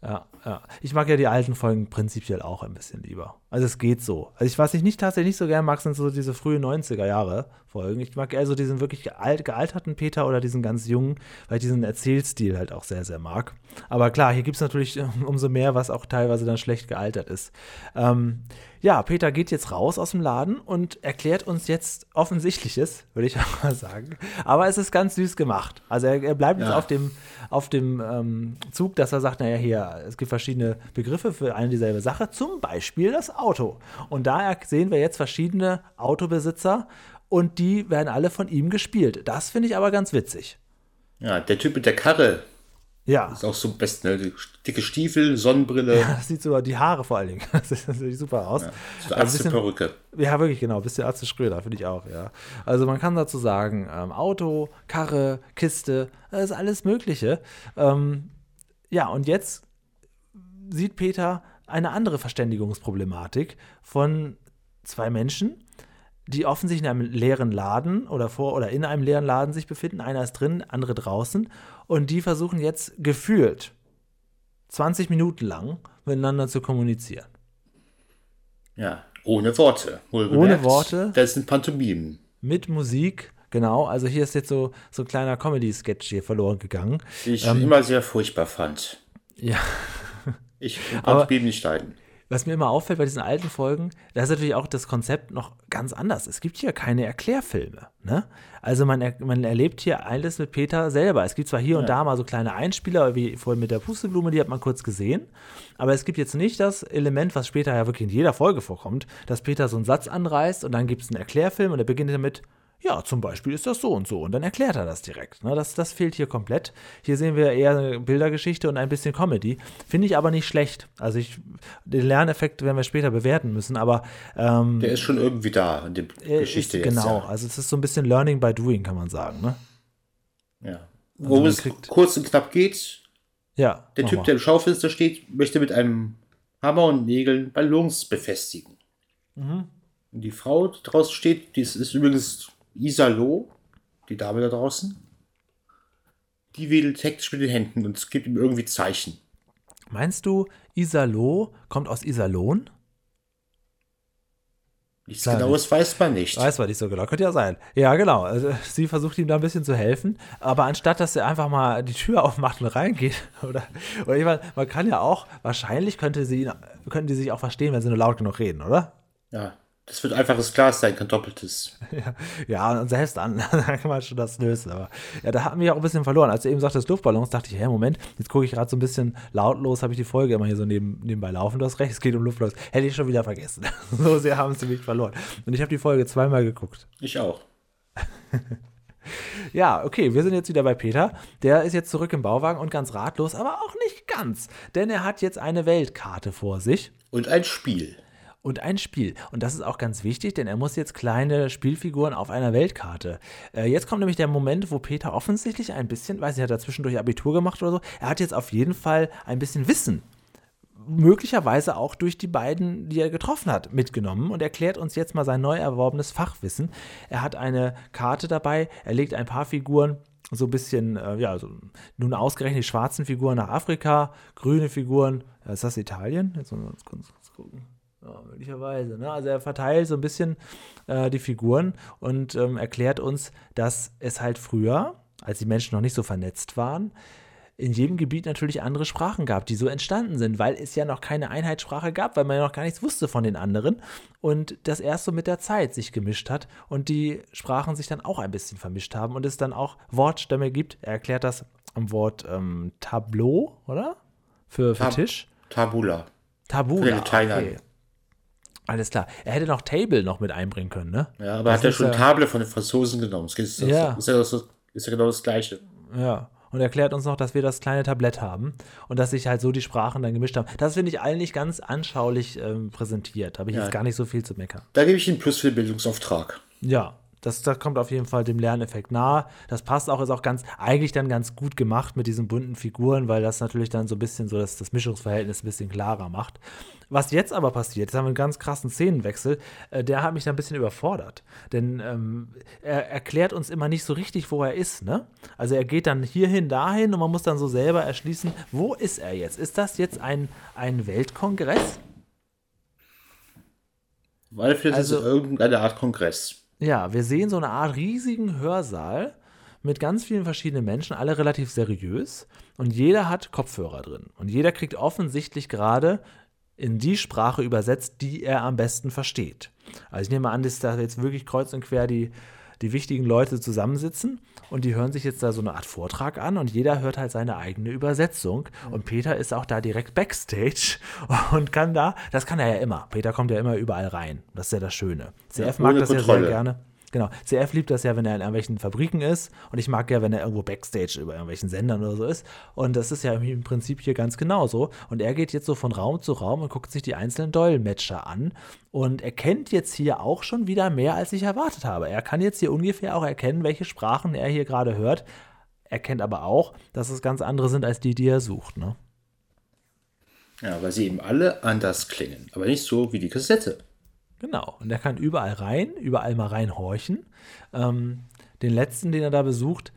[SPEAKER 2] Ja, ja. Ich mag ja die alten Folgen prinzipiell auch ein bisschen lieber. Also es geht so. Also ich, was ich nicht tatsächlich nicht so gern mag, sind so diese frühen 90er Jahre Folgen. Ich mag eher so diesen wirklich gealt, gealterten Peter oder diesen ganz jungen, weil ich diesen Erzählstil halt auch sehr, sehr mag. Aber klar, hier gibt es natürlich umso mehr, was auch teilweise dann schlecht gealtert ist. Ähm, ja, Peter geht jetzt raus aus dem Laden und erklärt uns jetzt Offensichtliches, würde ich auch mal sagen. Aber es ist ganz süß gemacht. Also er, er bleibt ja. jetzt auf dem, auf dem ähm, Zug, dass er sagt, naja, hier, es gibt verschiedene Begriffe für eine dieselbe Sache, zum Beispiel das Auto. Und da sehen wir jetzt verschiedene Autobesitzer und die werden alle von ihm gespielt. Das finde ich aber ganz witzig.
[SPEAKER 3] Ja, der Typ mit der Karre,
[SPEAKER 2] ja.
[SPEAKER 3] Ist auch so best, ne? Dicke Stiefel, Sonnenbrille.
[SPEAKER 2] Ja, das sieht so, die Haare vor allen Dingen. Das sieht, das sieht super aus. Ja,
[SPEAKER 3] so also Perücke.
[SPEAKER 2] Ja, wirklich, genau. Bisschen Arzt Schröder, finde ich auch, ja. Also man kann dazu sagen, ähm, Auto, Karre, Kiste, das ist alles Mögliche. Ähm, ja, und jetzt sieht Peter eine andere Verständigungsproblematik von zwei Menschen, die offensichtlich in einem leeren Laden oder vor oder in einem leeren Laden sich befinden. Einer ist drin, andere draußen. Und die versuchen jetzt gefühlt 20 Minuten lang miteinander zu kommunizieren.
[SPEAKER 3] Ja, ohne Worte.
[SPEAKER 2] Ohne Worte.
[SPEAKER 3] Das sind Pantomimen.
[SPEAKER 2] Mit Musik. Genau, also hier ist jetzt so, so ein kleiner Comedy-Sketch hier verloren gegangen.
[SPEAKER 3] Die ich ähm, immer sehr furchtbar fand.
[SPEAKER 2] Ja.
[SPEAKER 3] Ich kann Pantomimen nicht leiden
[SPEAKER 2] was mir immer auffällt bei diesen alten Folgen, da ist natürlich auch das Konzept noch ganz anders. Es gibt hier keine Erklärfilme. Ne? Also man, er, man erlebt hier alles mit Peter selber. Es gibt zwar hier ja. und da mal so kleine Einspieler, wie vorhin mit der Pusteblume, die hat man kurz gesehen. Aber es gibt jetzt nicht das Element, was später ja wirklich in jeder Folge vorkommt, dass Peter so einen Satz anreißt und dann gibt es einen Erklärfilm und der beginnt damit, ja, zum Beispiel ist das so und so. Und dann erklärt er das direkt. Ne? Das, das fehlt hier komplett. Hier sehen wir eher eine Bildergeschichte und ein bisschen Comedy. Finde ich aber nicht schlecht. Also ich, den Lerneffekt werden wir später bewerten müssen, aber ähm,
[SPEAKER 3] Der ist schon irgendwie da in der Geschichte
[SPEAKER 2] ist, jetzt. Genau, ja. also es ist so ein bisschen Learning by Doing, kann man sagen. Ne?
[SPEAKER 3] Ja. Also Worum es kurz und knapp geht.
[SPEAKER 2] Ja.
[SPEAKER 3] Der Typ, mal. der im Schaufenster steht, möchte mit einem Hammer und Nägeln Ballons befestigen. Mhm. Und die Frau, die draußen steht, die ist, ist übrigens Isalo, die Dame da draußen, die wedelt hektisch mit den Händen und es gibt ihm irgendwie Zeichen.
[SPEAKER 2] Meinst du, Isalo kommt aus Iserlohn?
[SPEAKER 3] Nichts Klar, Genaues weiß man nicht.
[SPEAKER 2] Weiß man nicht so genau. Könnte ja sein. Ja, genau. Also, sie versucht ihm da ein bisschen zu helfen. Aber anstatt, dass er einfach mal die Tür aufmacht und reingeht, oder, oder ich meine, man kann ja auch, wahrscheinlich könnte sie, könnten die sich auch verstehen, wenn sie nur laut genug reden, oder?
[SPEAKER 3] Ja. Das wird einfaches Glas sein, kein doppeltes.
[SPEAKER 2] Ja, ja und selbst dann, dann kann man schon das lösen. Aber ja, da haben wir auch ein bisschen verloren. Als du eben sagtest Luftballons, dachte ich, hä, Moment, jetzt gucke ich gerade so ein bisschen lautlos, habe ich die Folge immer hier so neben, nebenbei laufen. Du hast recht, es geht um Luftballons. Hätte ich schon wieder vergessen. so sehr haben sie mich verloren. Und ich habe die Folge zweimal geguckt.
[SPEAKER 3] Ich auch.
[SPEAKER 2] Ja, okay, wir sind jetzt wieder bei Peter. Der ist jetzt zurück im Bauwagen und ganz ratlos, aber auch nicht ganz. Denn er hat jetzt eine Weltkarte vor sich.
[SPEAKER 3] Und ein Spiel.
[SPEAKER 2] Und ein Spiel. Und das ist auch ganz wichtig, denn er muss jetzt kleine Spielfiguren auf einer Weltkarte. Äh, jetzt kommt nämlich der Moment, wo Peter offensichtlich ein bisschen, weiß nicht, hat er zwischendurch Abitur gemacht oder so, er hat jetzt auf jeden Fall ein bisschen Wissen möglicherweise auch durch die beiden, die er getroffen hat, mitgenommen und erklärt uns jetzt mal sein neu erworbenes Fachwissen. Er hat eine Karte dabei, er legt ein paar Figuren so ein bisschen, äh, ja, so, nun ausgerechnet die schwarzen Figuren nach Afrika, grüne Figuren, ist das Italien? Jetzt wollen wir uns kurz gucken. Ja, möglicherweise. Ne? Also er verteilt so ein bisschen äh, die Figuren und ähm, erklärt uns, dass es halt früher, als die Menschen noch nicht so vernetzt waren, in jedem Gebiet natürlich andere Sprachen gab, die so entstanden sind, weil es ja noch keine Einheitssprache gab, weil man ja noch gar nichts wusste von den anderen und das erst so mit der Zeit sich gemischt hat und die Sprachen sich dann auch ein bisschen vermischt haben und es dann auch Wortstämme gibt. Er erklärt das am Wort ähm, Tableau, oder? Für, für
[SPEAKER 3] Tab
[SPEAKER 2] Tisch.
[SPEAKER 3] Tabula.
[SPEAKER 2] Tabula.
[SPEAKER 3] Thailand.
[SPEAKER 2] Okay. Alles klar. Er hätte noch Table noch mit einbringen können, ne?
[SPEAKER 3] Ja, aber
[SPEAKER 2] Das
[SPEAKER 3] hat er
[SPEAKER 2] ist
[SPEAKER 3] schon
[SPEAKER 2] ja-
[SPEAKER 3] Table von den Franzosen genommen. Das ist,
[SPEAKER 2] Ja.
[SPEAKER 3] ist, ja, ist ja genau das Gleiche.
[SPEAKER 2] Ja. Und erklärt uns noch, dass wir das kleine Tablett haben und dass sich halt so die Sprachen dann gemischt haben. Das finde ich eigentlich ganz anschaulich ähm, präsentiert. Da habe ich
[SPEAKER 3] Ja.
[SPEAKER 2] jetzt gar nicht so viel zu meckern.
[SPEAKER 3] Da gebe ich Ihnen Plus für den Bildungsauftrag.
[SPEAKER 2] Ja, das, das kommt auf jeden Fall dem Lerneffekt nahe. Das passt auch, ist auch ganz, eigentlich dann ganz gut gemacht mit diesen bunten Figuren, weil das natürlich dann so ein bisschen so das, das Mischungsverhältnis ein bisschen klarer macht. Was jetzt aber passiert, jetzt haben wir einen ganz krassen Szenenwechsel, äh, der hat mich da ein bisschen überfordert. Denn ähm, er erklärt uns immer nicht so richtig, wo er ist. Ne? Also er geht dann hierhin, dahin und man muss dann so selber erschließen, wo ist er jetzt? Ist das jetzt ein, ein Weltkongress?
[SPEAKER 3] Weil vielleicht
[SPEAKER 2] Also-
[SPEAKER 3] ist es irgendeine Art Kongress.
[SPEAKER 2] Ja, wir sehen so eine Art riesigen Hörsaal mit ganz vielen verschiedenen Menschen, alle relativ seriös. Und jeder hat Kopfhörer drin. Und jeder kriegt offensichtlich gerade in die Sprache übersetzt, die er am besten versteht. Also ich nehme an, dass da jetzt wirklich kreuz und quer die, die wichtigen Leute zusammensitzen und die hören sich jetzt da so eine Art Vortrag an und jeder hört halt seine eigene Übersetzung. Und Peter ist auch da direkt backstage und kann da, das kann er ja immer. Peter kommt ja immer überall rein. Das ist ja das Schöne. CF mag
[SPEAKER 3] ohne
[SPEAKER 2] das ja sehr
[SPEAKER 3] Kontrolle.
[SPEAKER 2] gerne. Genau. CF liebt das ja, wenn er in irgendwelchen Fabriken ist. Und ich mag ja, wenn er irgendwo Backstage über irgendwelchen Sendern oder so ist. Und das ist ja im Prinzip hier ganz genauso. Und er geht jetzt so von Raum zu Raum und guckt sich die einzelnen Dolmetscher an. Und erkennt jetzt hier auch schon wieder mehr, als ich erwartet habe. Er kann jetzt hier ungefähr auch erkennen, welche Sprachen er hier gerade hört. Er kennt aber auch, dass es ganz andere sind als die, die er sucht. Ne?
[SPEAKER 3] Ja, weil sie eben alle anders klingen. Aber nicht so wie die Kassette.
[SPEAKER 2] Genau. Und er kann überall rein, überall mal reinhorchen. Ähm, den letzten, den er da besucht,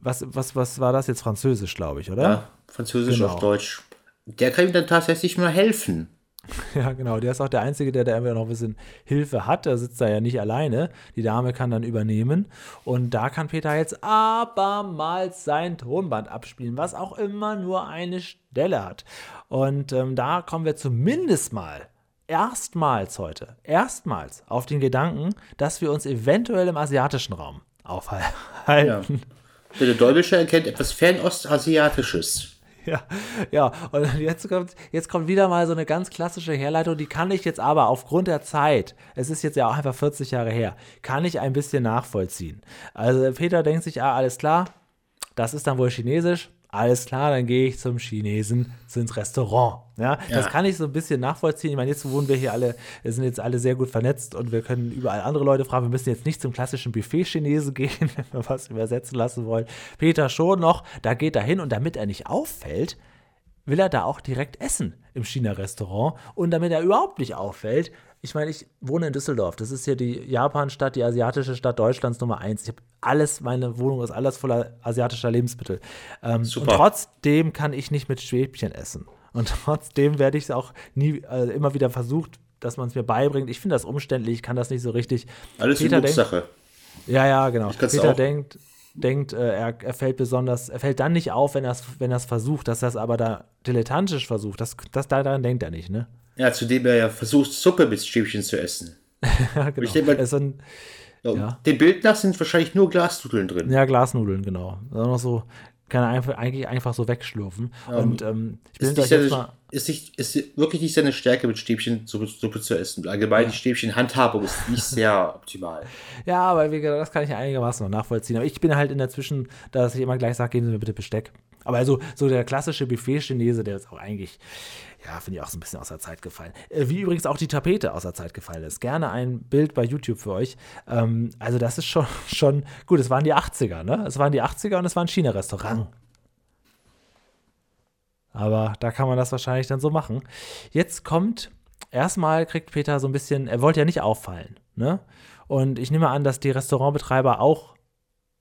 [SPEAKER 2] was, was, was war das jetzt? Französisch, glaube ich, oder?
[SPEAKER 3] Ja, Französisch
[SPEAKER 2] Genau.
[SPEAKER 3] auf Deutsch. Der kann ihm dann tatsächlich mal helfen.
[SPEAKER 2] Ja, genau. Der ist auch der Einzige, der da irgendwie noch ein bisschen Hilfe hat. Der sitzt da ja nicht alleine. Die Dame kann dann übernehmen. Und da kann Peter jetzt abermals sein Tonband abspielen, was auch immer nur eine Stelle hat. Und ähm, da kommen wir zumindest mal, erstmals heute, erstmals auf den Gedanken, dass wir uns eventuell im asiatischen Raum aufhalten.
[SPEAKER 3] Ja. Der Dolmetscher erkennt etwas Fernostasiatisches.
[SPEAKER 2] Ja, ja, und jetzt kommt, jetzt kommt wieder mal so eine ganz klassische Herleitung, die kann ich jetzt aber aufgrund der Zeit, es ist jetzt ja auch einfach 40 Jahre her, kann ich ein bisschen nachvollziehen. Also Peter denkt sich, ah, alles klar, das ist dann wohl Chinesisch, alles klar, dann gehe ich zum Chinesen, ins Restaurant. Ja, das
[SPEAKER 3] Ja.
[SPEAKER 2] kann ich so ein bisschen nachvollziehen. Ich meine, jetzt wohnen wir hier alle, wir sind jetzt alle sehr gut vernetzt und wir können überall andere Leute fragen. Wir müssen jetzt nicht zum klassischen Buffet-Chinesen gehen, wenn wir was übersetzen lassen wollen. Peter schon noch, da geht er hin und damit er nicht auffällt, will er da auch direkt essen im China-Restaurant. Und damit er überhaupt nicht auffällt, ich meine, ich wohne in Düsseldorf. Das ist hier die Japan-Stadt, die asiatische Stadt Deutschlands Nummer eins. Ich habe alles, meine Wohnung ist alles voller asiatischer Lebensmittel. Ähm, und
[SPEAKER 3] Super.
[SPEAKER 2] trotzdem kann ich nicht mit Stäbchen essen. Und trotzdem werde ich es auch nie, äh, immer wieder versucht, dass man es mir beibringt. Ich finde das umständlich, ich kann das nicht so richtig.
[SPEAKER 3] Alles
[SPEAKER 2] Peter denkt,
[SPEAKER 3] Übungssache.
[SPEAKER 2] ja, ja, genau. Peter
[SPEAKER 3] auch.
[SPEAKER 2] denkt, denkt äh, er, er fällt besonders, er fällt dann nicht auf, wenn er es wenn er's versucht, dass er es aber da dilettantisch versucht. Das, das, daran denkt er nicht, ne?
[SPEAKER 3] Ja, zudem er ja versucht, Suppe mit Stäbchen zu essen.
[SPEAKER 2] ja, genau.
[SPEAKER 3] Ich denke mal-
[SPEAKER 2] Es sind,
[SPEAKER 3] Ja.
[SPEAKER 2] Ja.
[SPEAKER 3] Dem Bild nach sind wahrscheinlich nur Glasnudeln drin.
[SPEAKER 2] ja, Glasnudeln, genau. Noch so, kann er einfach, eigentlich einfach so wegschlürfen. Und ähm, ich bin euch jetzt mal.
[SPEAKER 3] Ist, nicht, ist wirklich nicht seine Stärke, mit Stäbchen Suppe, Suppe zu essen. Allgemein die Stäbchenhandhabung ist nicht sehr optimal.
[SPEAKER 2] Ja, aber wie gesagt, das kann ich einigermaßen noch nachvollziehen. Aber ich bin halt in der Zwischen, dass ich immer gleich sage, geben Sie mir bitte Besteck. Aber also so der klassische Buffet-Chinese, der ist auch eigentlich, ja, finde ich auch so ein bisschen aus der Zeit gefallen. Äh, Wie übrigens auch die Tapete aus der Zeit gefallen ist. Gerne ein Bild bei YouTube für euch. Ähm, also das ist schon, schon, gut, es waren die 80er, ne? Es waren die 80er und es war ein China-Restaurant. Aber da kann man das wahrscheinlich dann so machen. Jetzt kommt, erstmal kriegt Peter so ein bisschen, er wollte ja nicht auffallen, ne? Und ich nehme an, dass die Restaurantbetreiber auch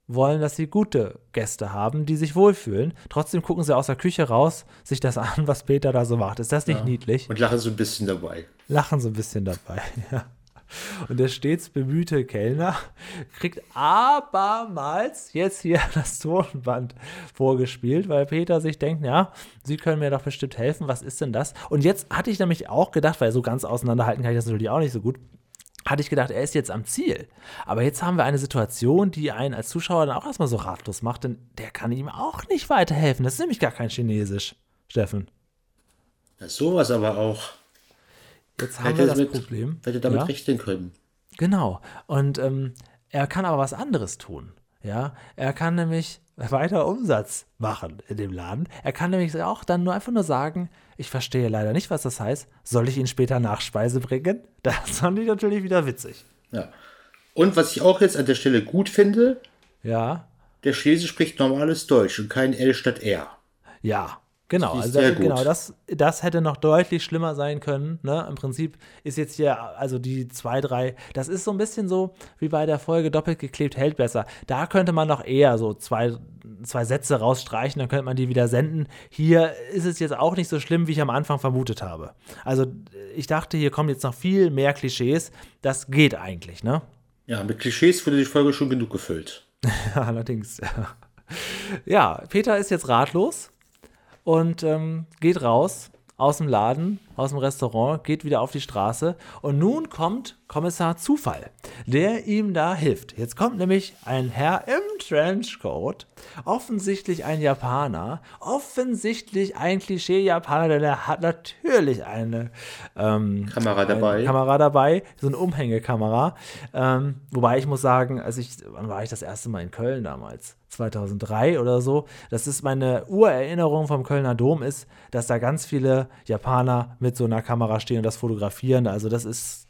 [SPEAKER 2] wollen, dass sie gute Gäste haben, die sich wohlfühlen. Trotzdem gucken sie aus der Küche raus, sich das an, was Peter da so macht. Ist das nicht niedlich?
[SPEAKER 3] Und lachen so ein bisschen dabei.
[SPEAKER 2] Lachen so ein bisschen dabei. Ja. Und der stets bemühte Kellner kriegt abermals jetzt hier das Tonband vorgespielt, weil Peter sich denkt, ja, Sie können mir doch bestimmt helfen, was ist denn das? Und jetzt hatte ich nämlich auch gedacht, weil so ganz auseinanderhalten kann ich das natürlich auch nicht so gut, hatte ich gedacht, er ist jetzt am Ziel. Aber jetzt haben wir eine Situation, die einen als Zuschauer dann auch erstmal so ratlos macht, denn der kann ihm auch nicht weiterhelfen. Das ist nämlich gar kein Chinesisch, Steffen.
[SPEAKER 3] Ja, sowas aber auch.
[SPEAKER 2] Jetzt haben
[SPEAKER 3] Hätte
[SPEAKER 2] wir das
[SPEAKER 3] damit,
[SPEAKER 2] Problem.
[SPEAKER 3] Hätte damit
[SPEAKER 2] Ja?
[SPEAKER 3] rechnen können.
[SPEAKER 2] Genau. Und ähm, er kann aber was anderes tun. Ja, er kann nämlich weiter Umsatz machen in dem Laden. Er kann nämlich auch dann nur einfach nur sagen, ich verstehe leider nicht, was das heißt. Soll ich Ihnen später Nachspeise bringen? Das fand ich natürlich wieder witzig.
[SPEAKER 3] Ja. Und was ich auch jetzt an der Stelle gut finde,
[SPEAKER 2] Ja,
[SPEAKER 3] der Chinese spricht normales Deutsch und kein L statt R.
[SPEAKER 2] ja. Genau, also
[SPEAKER 3] sehr
[SPEAKER 2] genau, das, das hätte noch deutlich schlimmer sein können. Ne? Im Prinzip ist jetzt hier, also die zwei, drei, das ist so ein bisschen so wie bei der Folge doppelt geklebt hält besser. Da könnte man noch eher so zwei, zwei Sätze rausstreichen, dann könnte man die wieder senden. Hier ist es jetzt auch nicht so schlimm, wie ich am Anfang vermutet habe. Also ich dachte, hier kommen jetzt noch viel mehr Klischees. Das geht eigentlich, ne?
[SPEAKER 3] Ja, mit Klischees wurde die Folge schon genug gefüllt.
[SPEAKER 2] Ja, allerdings. Ja, Peter ist jetzt ratlos und ähm, geht raus aus dem Laden, aus dem Restaurant, geht wieder auf die Straße und nun kommt Kommissar Zufall, der ihm da hilft. Jetzt kommt nämlich ein Herr im Trenchcoat, offensichtlich ein Japaner, offensichtlich ein Klischee-Japaner, denn er hat natürlich eine ähm,
[SPEAKER 3] Kamera
[SPEAKER 2] eine
[SPEAKER 3] dabei.
[SPEAKER 2] Kamera dabei, so eine Umhängekamera. Ähm, wobei ich muss sagen, als ich, wann war ich das erste Mal in Köln damals? 2003 oder so. Das ist meine Urerinnerung vom Kölner Dom ist, dass da ganz viele Japaner mit so einer Kamera stehen und das fotografieren. Also das ist,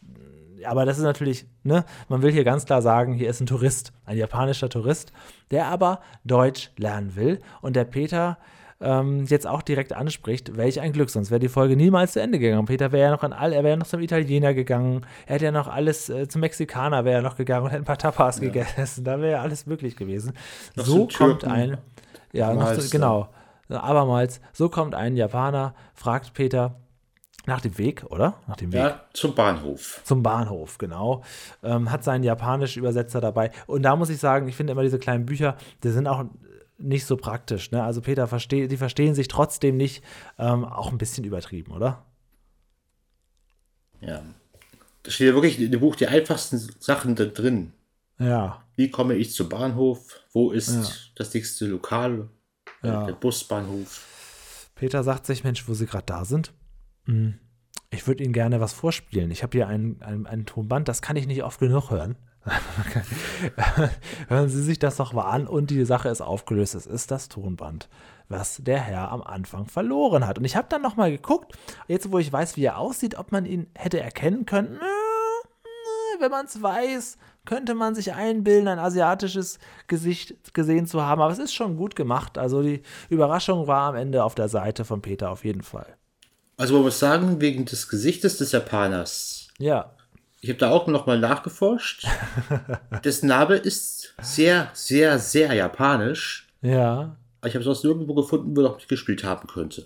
[SPEAKER 2] aber das ist natürlich, ne, man will hier ganz klar sagen, hier ist ein Tourist, ein japanischer Tourist, der aber Deutsch lernen will. Und der Peter ähm, jetzt auch direkt anspricht, welch ein Glück, sonst wäre die Folge niemals zu Ende gegangen. Peter wäre ja noch an all, er wäre ja noch zum Italiener gegangen, er hätte ja noch alles, äh, zum Mexikaner wäre er noch gegangen und hätte ein paar Tapas gegessen, da wäre ja alles möglich gewesen.
[SPEAKER 3] Noch
[SPEAKER 2] so kommt
[SPEAKER 3] Türken.
[SPEAKER 2] ein, ja, noch
[SPEAKER 3] Abermals,
[SPEAKER 2] so, genau, abermals, so kommt ein Japaner, fragt Peter nach dem Weg, oder? Nach dem Weg
[SPEAKER 3] Ja, zum Bahnhof.
[SPEAKER 2] zum Bahnhof, genau. Ähm, hat seinen japanischen Übersetzer dabei. Und da muss ich sagen, ich finde immer diese kleinen Bücher, die sind auch nicht so praktisch. Ne? Also Peter versteht, die verstehen sich trotzdem nicht, ähm, auch ein bisschen übertrieben, oder?
[SPEAKER 3] Ja. Da steht ja wirklich in dem Buch die einfachsten Sachen da drin.
[SPEAKER 2] Ja.
[SPEAKER 3] Wie komme ich zum Bahnhof? Wo ist
[SPEAKER 2] Ja.
[SPEAKER 3] das nächste Lokal?
[SPEAKER 2] Ja.
[SPEAKER 3] Der Busbahnhof.
[SPEAKER 2] Peter sagt sich, Mensch, wo sie gerade da sind, hm, ich würde Ihnen gerne was vorspielen. Ich habe hier ein, ein, ein Tonband, das kann ich nicht oft genug hören. hören Sie sich das doch mal an und die Sache ist aufgelöst. Es ist das Tonband, was der Herr am Anfang verloren hat. Und ich habe dann noch mal geguckt, jetzt wo ich weiß, wie er aussieht, ob man ihn hätte erkennen können. Wenn man es weiß, könnte man sich einbilden, ein asiatisches Gesicht gesehen zu haben. Aber es ist schon gut gemacht. Also die Überraschung war am Ende auf der Seite von Peter auf jeden Fall.
[SPEAKER 3] Also man muss sagen, wegen des Gesichtes des Japaners.
[SPEAKER 2] Ja,
[SPEAKER 3] Ich habe da auch noch mal nachgeforscht. Dessen Name ist sehr, sehr, sehr japanisch.
[SPEAKER 2] ja.
[SPEAKER 3] Aber ich habe sonst nirgendwo gefunden, wo er noch mitgespielt haben könnte.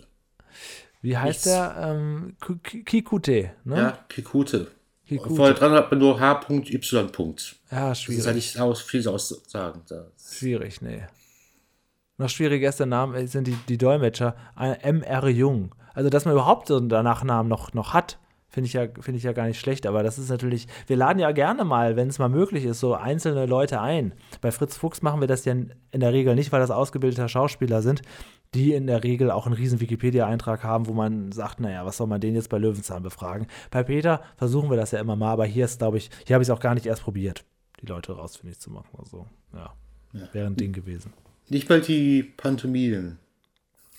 [SPEAKER 2] Wie heißt
[SPEAKER 3] Nichts.
[SPEAKER 2] der? Ähm, Ku- Ki- Kikute, ne?
[SPEAKER 3] Ja, Kikute.
[SPEAKER 2] Kikute.
[SPEAKER 3] Und vorne dran hat man nur H.Y.
[SPEAKER 2] Ja,
[SPEAKER 3] Das ist ja
[SPEAKER 2] schwierig.
[SPEAKER 3] nicht aus, viel aussagen. Das-
[SPEAKER 2] Schwierig, nee. Noch schwieriger ist der Name, äh, sind die, die Dolmetscher. Ein M.R. Jung. Also, dass man überhaupt so einen Nachnamen noch, noch hat, Finde ich, ja, find ich ja gar nicht schlecht, aber das ist natürlich, wir laden ja gerne mal, wenn es mal möglich ist, so einzelne Leute ein. Bei Fritz Fuchs machen wir das ja in der Regel nicht, weil das ausgebildete Schauspieler sind, die in der Regel auch einen riesen Wikipedia-Eintrag haben, wo man sagt, naja, was soll man den jetzt bei Löwenzahn befragen? Bei Peter versuchen wir das ja immer mal, aber hier ist, glaube ich, hier habe ich es auch gar nicht erst probiert, die Leute rausfindig zu machen. Also, ja, ja. wäre ein Ding gewesen.
[SPEAKER 3] Nicht mal die Pantomimen.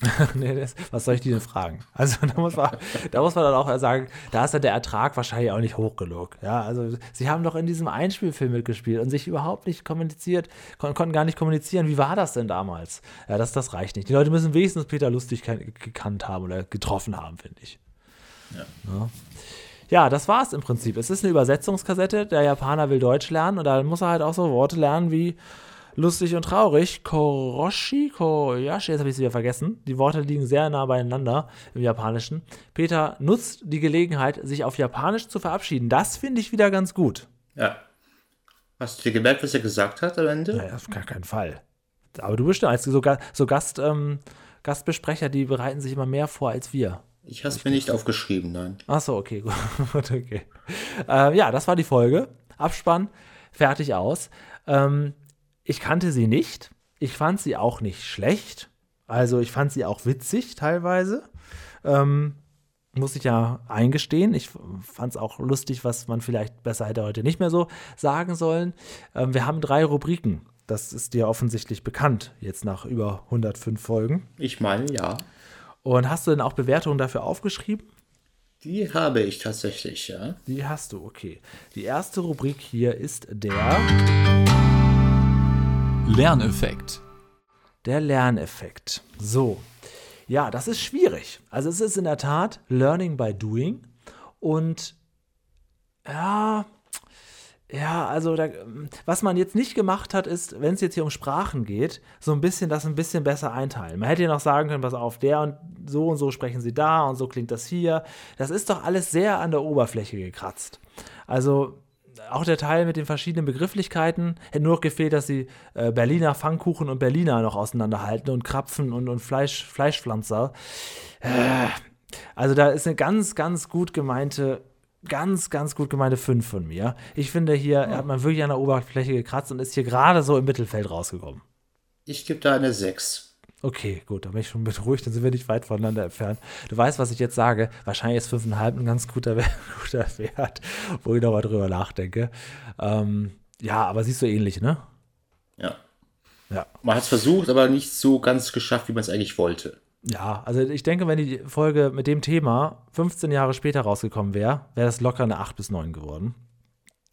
[SPEAKER 2] nee, das, was soll ich die denn fragen? Also da muss, man, da muss man dann auch sagen, da ist ja der Ertrag wahrscheinlich auch nicht hoch genug. Ja, also sie haben doch in diesem Einspielfilm mitgespielt und sich überhaupt nicht kommuniziert, kon konnten gar nicht kommunizieren. Wie war das denn damals? Ja, das, das reicht nicht. Die Leute müssen wenigstens Peter Lustig gekannt haben oder getroffen haben, finde ich. Ja. ja. Ja, das war es im Prinzip. Es ist eine Übersetzungskassette. Der Japaner will Deutsch lernen und da muss er halt auch so Worte lernen wie lustig und traurig. Koroshi, Koyashi, jetzt habe ich es wieder vergessen. Die Worte liegen sehr nah beieinander im Japanischen. Peter nutzt die Gelegenheit, sich auf Japanisch zu verabschieden. Das finde ich wieder ganz gut.
[SPEAKER 3] Ja. Hast du dir gemerkt, was er gesagt hat am Ende?
[SPEAKER 2] Naja, auf gar keinen Fall. Aber du bist als so, so Gast, ähm, Gastbesprecher, die bereiten sich immer mehr vor als wir.
[SPEAKER 3] Ich habe es mir nicht aufgeschrieben, nein.
[SPEAKER 2] Achso, okay, gut. okay. Äh, ja, das war die Folge. Abspann, fertig aus. Ähm, ich kannte sie nicht. Ich fand sie auch nicht schlecht. Also ich fand sie auch witzig teilweise. Ähm, muss ich ja eingestehen. Ich fand es auch lustig, was man vielleicht besser hätte heute nicht mehr so sagen sollen. Ähm, wir haben drei Rubriken. Das ist dir offensichtlich bekannt, jetzt nach über 105 Folgen.
[SPEAKER 3] Ich meine, ja.
[SPEAKER 2] Und hast du denn auch Bewertungen dafür aufgeschrieben?
[SPEAKER 3] Die habe ich tatsächlich, ja.
[SPEAKER 2] Die hast du, okay. Die erste Rubrik hier ist der
[SPEAKER 1] Lerneffekt.
[SPEAKER 2] Der Lerneffekt. So. Ja, das ist schwierig. Also es ist in der Tat Learning by Doing. Und ja, ja, also da, was man jetzt nicht gemacht hat, ist, wenn es jetzt hier um Sprachen geht, so ein bisschen das ein bisschen besser einteilen. Man hätte ja noch sagen können, pass auf, der und so und so sprechen sie da und so klingt das hier. Das ist doch alles sehr an der Oberfläche gekratzt. Also auch der Teil mit den verschiedenen Begrifflichkeiten hätte nur noch gefehlt, dass sie äh, Berliner Pfannkuchen und Berliner noch auseinanderhalten und Krapfen und, und Fleisch, Fleischpflanzer. Äh, also da ist eine ganz, ganz gut gemeinte, ganz, ganz gut gemeinte 5 von mir. Ich finde, hier ja. hat man wirklich an der Oberfläche gekratzt und ist hier gerade so im Mittelfeld rausgekommen.
[SPEAKER 3] Ich gebe da eine 6.
[SPEAKER 2] Okay, gut, da bin ich schon beruhigt, dann sind wir nicht weit voneinander entfernt. Du weißt, was ich jetzt sage. Wahrscheinlich ist 5,5 ein ganz guter, guter Wert, wo ich nochmal drüber nachdenke. Ähm, ja, aber siehst du ähnlich, ne?
[SPEAKER 3] Ja. ja. Man hat es versucht, aber nicht so ganz geschafft, wie man es eigentlich wollte.
[SPEAKER 2] Ja, also ich denke, wenn die Folge mit dem Thema 15 Jahre später rausgekommen wäre, wäre das locker eine 8 bis 9 geworden.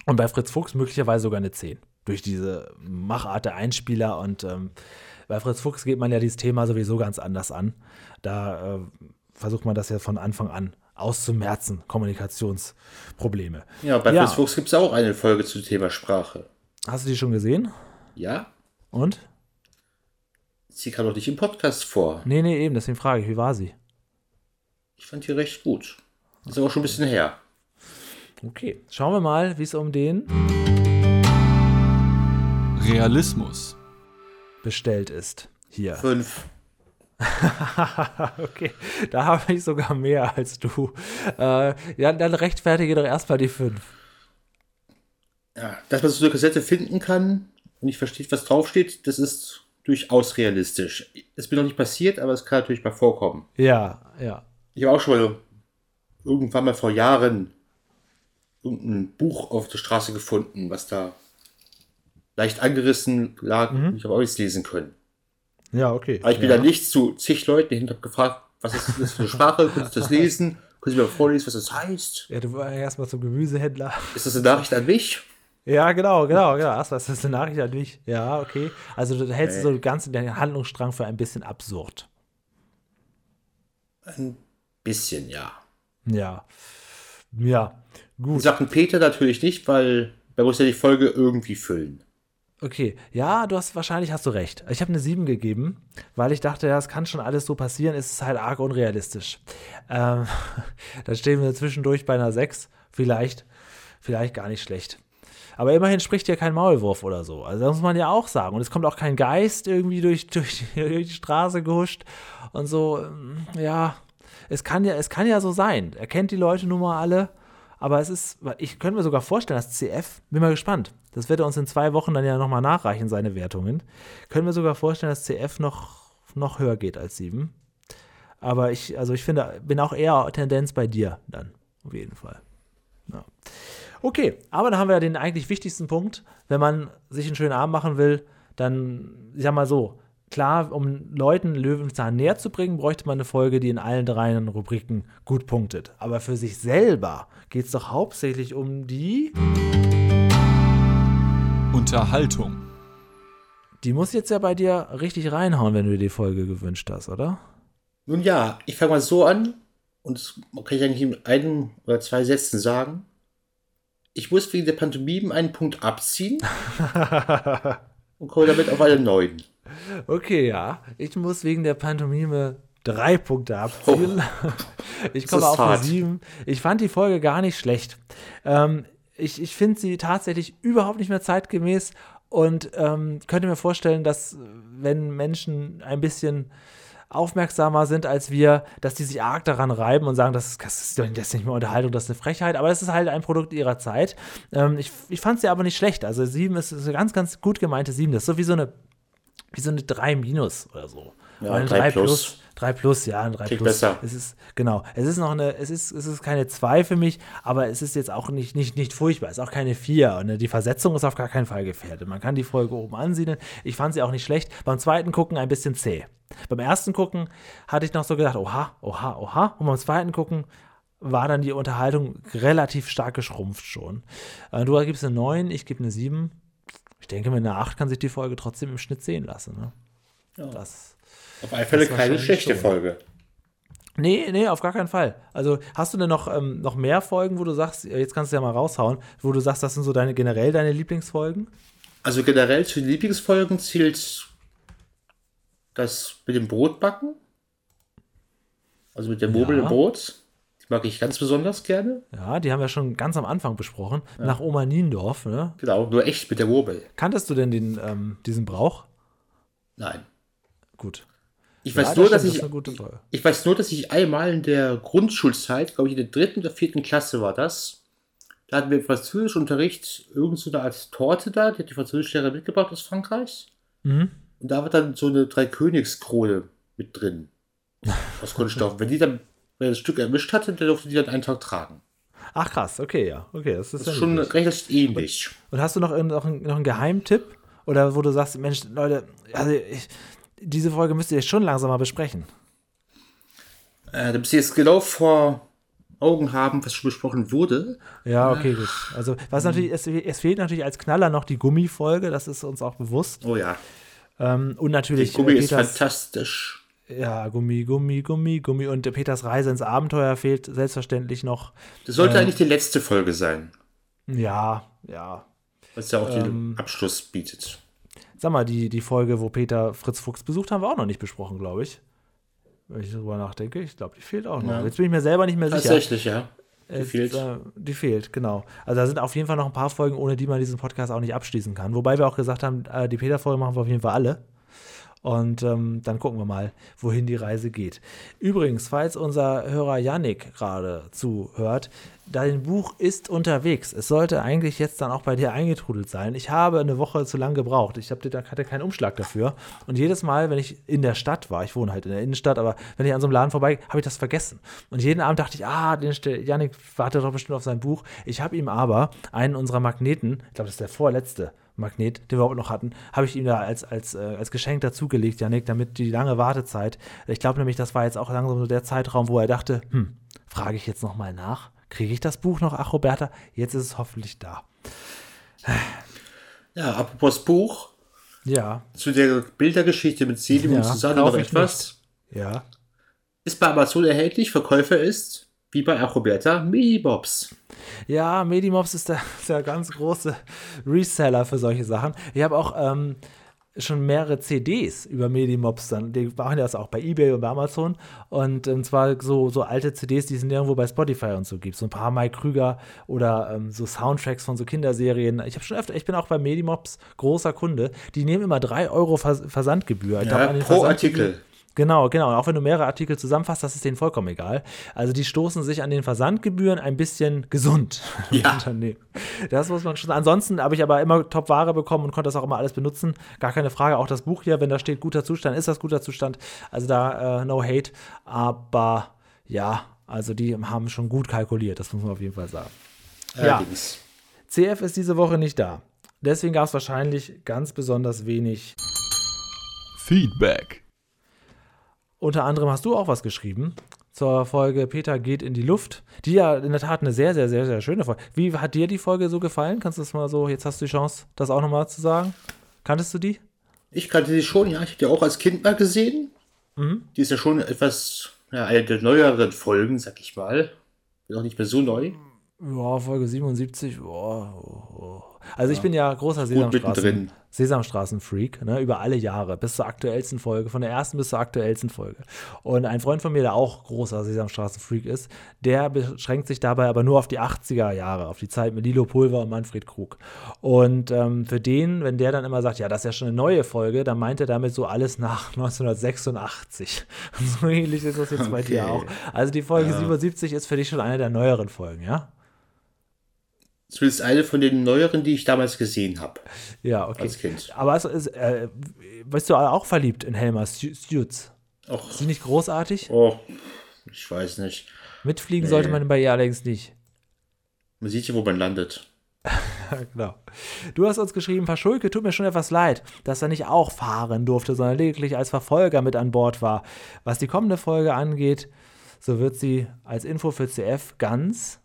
[SPEAKER 2] Und bei Fritz Fuchs möglicherweise sogar eine 10. Durch diese Machart der Einspieler und ähm, bei Fritz Fuchs geht man ja dieses Thema sowieso ganz anders an. Da äh, versucht man das ja von Anfang an auszumerzen, Kommunikationsprobleme.
[SPEAKER 3] Ja, bei ja. Fritz Fuchs gibt es auch eine Folge zum Thema Sprache.
[SPEAKER 2] Hast du die schon gesehen?
[SPEAKER 3] Ja.
[SPEAKER 2] Und?
[SPEAKER 3] Sie kam doch nicht im Podcast vor.
[SPEAKER 2] Nee, nee, eben, deswegen frage ich, wie war sie?
[SPEAKER 3] Ich fand die recht gut. Ist aber schon ein bisschen her.
[SPEAKER 2] Okay, schauen wir mal, wie es um den
[SPEAKER 1] Realismus
[SPEAKER 2] bestellt ist. Hier.
[SPEAKER 3] Fünf.
[SPEAKER 2] okay, da habe ich sogar mehr als du. Äh, ja, dann rechtfertige doch erstmal die fünf.
[SPEAKER 3] Ja, dass man so eine Kassette finden kann und nicht versteht, was draufsteht, das ist durchaus realistisch. Es ist mir noch nicht passiert, aber es kann natürlich mal vorkommen.
[SPEAKER 2] Ja, ja.
[SPEAKER 3] Ich habe auch schon mal irgendwann mal vor Jahren irgendein Buch auf der Straße gefunden, was da leicht angerissen lag. Mhm. Ich habe auch nichts lesen können.
[SPEAKER 2] Ja, okay.
[SPEAKER 3] Aber ich bin
[SPEAKER 2] ja.
[SPEAKER 3] da nicht zu zig Leuten hin und habe gefragt, was ist das für eine Sprache? Könntest du das lesen? Können Sie mir vorlesen, was das heißt?
[SPEAKER 2] Ja, du warst erstmal zum Gemüsehändler.
[SPEAKER 3] Ist das eine Nachricht an mich?
[SPEAKER 2] Ja, genau, genau, genau. Das ist eine Nachricht an mich. Ja, okay. Also du hältst okay. so ganz den Handlungsstrang für ein bisschen absurd.
[SPEAKER 3] Ein bisschen, ja.
[SPEAKER 2] Ja. Ja, gut.
[SPEAKER 3] Sachen Peter natürlich nicht, weil er muss ja die Folge irgendwie füllen.
[SPEAKER 2] Okay, ja, du hast wahrscheinlich hast du recht. Ich habe eine 7 gegeben, weil ich dachte, ja, es kann schon alles so passieren, ist es halt arg unrealistisch. Ähm, dann stehen wir zwischendurch bei einer 6, vielleicht, vielleicht gar nicht schlecht. Aber immerhin spricht ja kein Maulwurf oder so. Also das muss man ja auch sagen. Und es kommt auch kein Geist irgendwie durch, durch, durch die Straße gehuscht und so. Ähm, ja, es kann ja, es kann ja so sein. Er kennt die Leute nun mal alle. Aber es ist, ich könnte mir sogar vorstellen, dass CF, bin mal gespannt, das wird er uns in zwei Wochen dann ja nochmal nachreichen, seine Wertungen. Können wir sogar vorstellen, dass CF noch, noch höher geht als 7. Aber ich, also ich finde, bin auch eher Tendenz bei dir dann, auf jeden Fall. Ja. Okay, aber dann haben wir ja den eigentlich wichtigsten Punkt. Wenn man sich einen schönen Abend machen will, dann, ich sag mal so, klar, um Leuten Löwenzahn näher zu bringen, bräuchte man eine Folge, die in allen drei Rubriken gut punktet. Aber für sich selber geht es doch hauptsächlich um die
[SPEAKER 1] Unterhaltung.
[SPEAKER 2] Die muss jetzt ja bei dir richtig reinhauen, wenn du dir die Folge gewünscht hast, oder?
[SPEAKER 3] Nun ja, ich fange mal so an und das kann ich eigentlich in einem oder zwei Sätzen sagen. Ich muss wegen der Pantomimen einen Punkt abziehen und komme damit auf eine 9.
[SPEAKER 2] Okay, ja. Ich muss wegen der Pantomime drei Punkte abziehen. Oh, ich komme auf eine 7. Ich fand die Folge gar nicht schlecht. Ähm, ich ich finde sie tatsächlich überhaupt nicht mehr zeitgemäß und ähm, könnte mir vorstellen, dass wenn Menschen ein bisschen aufmerksamer sind als wir, dass die sich arg daran reiben und sagen, das ist, das ist, das ist nicht mehr Unterhaltung, das ist eine Frechheit, aber das ist halt ein Produkt ihrer Zeit. Ähm, ich ich fand sie aber nicht schlecht. Also sieben ist, ist eine ganz, ganz gut gemeinte sieben. Das ist so wie so eine, wie so eine 3 minus oder so.
[SPEAKER 3] Ja, eine 3 plus. plus.
[SPEAKER 2] 3 plus, ja, ein 3
[SPEAKER 3] Klingt
[SPEAKER 2] plus.
[SPEAKER 3] besser.
[SPEAKER 2] Es ist, genau. Es ist noch eine, es ist, es ist keine 2 für mich, aber es ist jetzt auch nicht, nicht, nicht furchtbar. Es ist auch keine 4. Und die Versetzung ist auf gar keinen Fall gefährdet. Man kann die Folge oben ansiedeln. Ich fand sie auch nicht schlecht. Beim zweiten Gucken ein bisschen zäh. Beim ersten Gucken hatte ich noch so gedacht, oha, oha, oha. Und beim zweiten Gucken war dann die Unterhaltung relativ stark geschrumpft schon. Äh, du gibst eine 9, ich gebe eine 7. Ich denke, mit einer 8 kann sich die Folge trotzdem im Schnitt sehen lassen. Ne?
[SPEAKER 3] Ja.
[SPEAKER 2] Das,
[SPEAKER 3] Auf alle Fälle keine schlechte
[SPEAKER 2] schon.
[SPEAKER 3] Folge.
[SPEAKER 2] nee, nee, auf gar keinen Fall. Also hast du denn noch, ähm, noch mehr Folgen, wo du sagst, äh, jetzt kannst du ja mal raushauen, wo du sagst, das sind so deine generell deine Lieblingsfolgen?
[SPEAKER 3] Also generell zu den Lieblingsfolgen zählt das mit dem Brotbacken. Also mit dem Mobel
[SPEAKER 2] Ja.
[SPEAKER 3] im Brot. Mag ich ganz besonders gerne.
[SPEAKER 2] Ja, die haben wir schon ganz am Anfang besprochen. Nach Oma Niendorf. Ne?
[SPEAKER 3] Genau, nur echt mit der Mobel.
[SPEAKER 2] Kanntest du denn den, ähm, diesen Brauch?
[SPEAKER 3] Nein.
[SPEAKER 2] Gut.
[SPEAKER 3] Ich
[SPEAKER 2] Ja,
[SPEAKER 3] weiß nur, dass ich. Ich weiß nur, dass ich einmal in der Grundschulzeit, glaube ich, in der dritten oder vierten Klasse war das, da hatten wir im Französischunterricht irgend so eine Art Torte da, die hat die Französischlehrerin mitgebracht aus Frankreich.
[SPEAKER 2] Mhm.
[SPEAKER 3] Und da war dann so eine Dreikönigskrone mit drin. Aus Kunststoff. Wenn die dann wenn er das Stück erwischt hatte, der durfte die dann einen Tag tragen.
[SPEAKER 2] Ach krass, okay, ja. Okay, das ist,
[SPEAKER 3] Das ist schon recht ähnlich.
[SPEAKER 2] Und hast du noch, noch, einen, noch einen Geheimtipp? Oder wo du sagst, Mensch, Leute, also ich, diese Folge müsst ihr schon langsam mal besprechen.
[SPEAKER 3] Äh, da müsst ihr jetzt genau vor Augen haben, was schon besprochen wurde.
[SPEAKER 2] Ja, okay, gut. Also, was natürlich, es, es fehlt natürlich als Knaller noch die Gummifolge, das ist uns auch bewusst.
[SPEAKER 3] Oh ja,
[SPEAKER 2] Ähm, und natürlich
[SPEAKER 3] die Gummi
[SPEAKER 2] äh,
[SPEAKER 3] ist
[SPEAKER 2] Peters,
[SPEAKER 3] fantastisch.
[SPEAKER 2] Ja, Gummi, Gummi, Gummi, Gummi. Und äh, Peters Reise ins Abenteuer fehlt selbstverständlich noch.
[SPEAKER 3] Das sollte
[SPEAKER 2] Äh.
[SPEAKER 3] eigentlich die letzte Folge sein,
[SPEAKER 2] Ja, ja.
[SPEAKER 3] was ja auch
[SPEAKER 2] Ähm.
[SPEAKER 3] den Abschluss bietet.
[SPEAKER 2] Sag mal, die, die Folge, wo Peter Fritz Fuchs besucht, haben wir auch noch nicht besprochen, glaube ich. Wenn ich darüber nachdenke, ich glaube, die fehlt auch noch.
[SPEAKER 3] Ja.
[SPEAKER 2] Jetzt bin ich mir selber nicht mehr sicher.
[SPEAKER 3] Tatsächlich, ja. Die fehlt.
[SPEAKER 2] Äh, die fehlt, genau. Also da sind auf jeden Fall noch ein paar Folgen, ohne die man diesen Podcast auch nicht abschließen kann. Wobei wir auch gesagt haben, äh, die Peter-Folge machen wir auf jeden Fall alle. Und ähm, dann gucken wir mal, wohin die Reise geht. Übrigens, falls unser Hörer Yannick gerade zuhört, dein Buch ist unterwegs. Es sollte eigentlich jetzt dann auch bei dir eingetrudelt sein. Ich habe eine Woche zu lang gebraucht. Ich hab, hatte keinen Umschlag dafür. Und jedes Mal, wenn ich in der Stadt war, ich wohne halt in der Innenstadt, aber wenn ich an so einem Laden vorbei, habe ich das vergessen. Und jeden Abend dachte ich, ah, den Yannick wartet doch bestimmt auf sein Buch. Ich habe ihm aber einen unserer Magneten, ich glaube, das ist der vorletzte, Magnet, den wir überhaupt noch hatten, habe ich ihm da als, als, äh, als Geschenk dazugelegt, Janik, damit die lange Wartezeit. Ich glaube nämlich, das war jetzt auch langsam so der Zeitraum, wo er dachte, hm, frage ich jetzt nochmal nach? Kriege ich das Buch noch? Ach, Roberta, jetzt ist es hoffentlich da.
[SPEAKER 3] Ja, apropos Buch,
[SPEAKER 2] Ja,
[SPEAKER 3] zu der Bildergeschichte mit Selim
[SPEAKER 2] Ja,
[SPEAKER 3] und Susanne noch etwas.
[SPEAKER 2] ja.
[SPEAKER 3] Ist bei Amazon erhältlich, Verkäufer ist, wie bei Achoberta, Minibobs.
[SPEAKER 2] Ja, Medimobs ist der, der ganz große Reseller für solche Sachen. Ich habe auch ähm, schon mehrere CDs über Medimobs dann. Die machen das auch bei Ebay und bei Amazon. Und ähm, zwar so, so alte CDs, die es irgendwo bei Spotify und so gibt. So ein paar Mike Krüger oder ähm, so Soundtracks von so Kinderserien. Ich habe schon öfter, ich bin auch bei Medimobs großer Kunde. Die nehmen immer 3 Euro Vers Versandgebühr.
[SPEAKER 3] Ja, pro
[SPEAKER 2] Versandgebühren-
[SPEAKER 3] Artikel.
[SPEAKER 2] Genau, genau. Auch wenn du mehrere Artikel zusammenfasst, das ist denen vollkommen egal. Also die stoßen sich an den Versandgebühren ein bisschen gesund.
[SPEAKER 3] Ja.
[SPEAKER 2] Unternehmen. Das muss man schon. Ansonsten habe ich aber immer Top-Ware bekommen und konnte das auch immer alles benutzen. Gar keine Frage. Auch das Buch hier, wenn da steht guter Zustand, ist das guter Zustand. Also da äh, no hate. Aber ja, also die haben schon gut kalkuliert. Das muss man auf jeden Fall sagen.
[SPEAKER 3] Allerdings.
[SPEAKER 2] CF ist diese Woche nicht da. Deswegen gab es wahrscheinlich ganz besonders wenig
[SPEAKER 1] Feedback.
[SPEAKER 2] Unter anderem hast du auch was geschrieben zur Folge Peter geht in die Luft, die ja in der Tat eine sehr, sehr, sehr, sehr schöne Folge. Wie hat dir die Folge so gefallen? Kannst du das mal so, jetzt hast du die Chance, das auch nochmal zu sagen. Kanntest du die?
[SPEAKER 3] Ich kannte die schon, ja. Ich habe die auch als Kind mal gesehen.
[SPEAKER 2] Mhm.
[SPEAKER 3] Die ist ja schon etwas, ja, eine der neueren Folgen, sag ich mal. Ist auch nicht mehr so neu.
[SPEAKER 2] Ja, Folge 77. boah, oh, oh. Also ich bin ja großer Sesamstraßen. Sesamstraßen-Freak, ne, über alle Jahre, bis zur aktuellsten Folge, von der ersten bis zur aktuellsten Folge. Und ein Freund von mir, der auch großer Sesamstraßen-Freak ist, der beschränkt sich dabei aber nur auf die 80er Jahre, auf die Zeit mit Lilo Pulver und Manfred Krug. Und ähm, für den, wenn der dann immer sagt, ja, das ist ja schon eine neue Folge, dann meint er damit so alles nach 1986. so ähnlich ist das jetzt bei dir
[SPEAKER 3] Okay.
[SPEAKER 2] auch. Also die Folge 77 ist für dich schon eine der neueren Folgen, ja?
[SPEAKER 3] Zumindest eine von den neueren, die ich damals gesehen habe.
[SPEAKER 2] Ja, okay.
[SPEAKER 3] Als Kind.
[SPEAKER 2] Aber es ist, äh, bist du auch verliebt in Helmer Stu- Stutz?
[SPEAKER 3] Och,
[SPEAKER 2] Ist sie nicht großartig?
[SPEAKER 3] oh, ich weiß nicht.
[SPEAKER 2] Mitfliegen
[SPEAKER 3] Nee.
[SPEAKER 2] sollte man bei ihr allerdings nicht.
[SPEAKER 3] Man sieht ja, wo man landet.
[SPEAKER 2] Genau. Du hast uns geschrieben, Paschulke, tut mir schon etwas leid, dass er nicht auch fahren durfte, sondern lediglich als Verfolger mit an Bord war. Was die kommende Folge angeht, so wird sie als Info für CF ganz.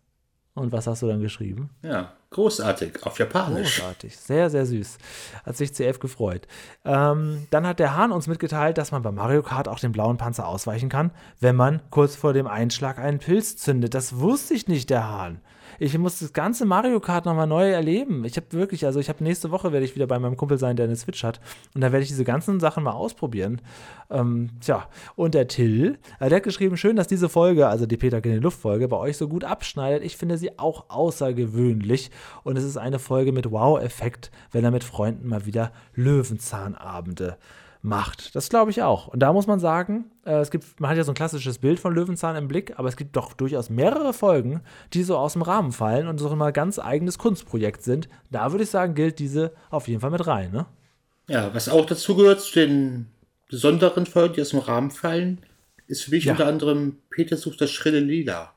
[SPEAKER 2] Und was hast du dann geschrieben?
[SPEAKER 3] Ja, großartig. Auf Japanisch.
[SPEAKER 2] Großartig, sehr, sehr süß. Hat sich CF gefreut. Ähm, dann hat der Hahn uns mitgeteilt, dass man bei Mario Kart auch den blauen Panzer ausweichen kann, wenn man kurz vor dem Einschlag einen Pilz zündet. Das wusste ich nicht, der Hahn. Ich muss das ganze Mario Kart nochmal neu erleben. Ich habe wirklich, also ich habe nächste Woche werde ich wieder bei meinem Kumpel sein, der eine Switch hat. Und da werde ich diese ganzen Sachen mal ausprobieren. Ähm, tja, und der Till, äh, der hat geschrieben, schön, dass diese Folge, also die Peter in die Luft Folge, bei euch so gut abschneidet. Ich finde sie auch außergewöhnlich. Und es ist eine Folge mit Wow-Effekt, wenn er mit Freunden mal wieder Löwenzahnabende macht. Das glaube ich auch. Und da muss man sagen, äh, es gibt, man hat ja so ein klassisches Bild von Löwenzahn im Blick, aber es gibt doch durchaus mehrere Folgen, die so aus dem Rahmen fallen und so ein mal ganz eigenes Kunstprojekt sind. Da würde ich sagen, gilt diese auf jeden Fall mit rein, ne?
[SPEAKER 3] Ja, was auch dazu gehört, zu den besonderen Folgen, die aus dem Rahmen fallen, ist für mich
[SPEAKER 2] Ja.
[SPEAKER 3] unter anderem Peter sucht das schrille Lila.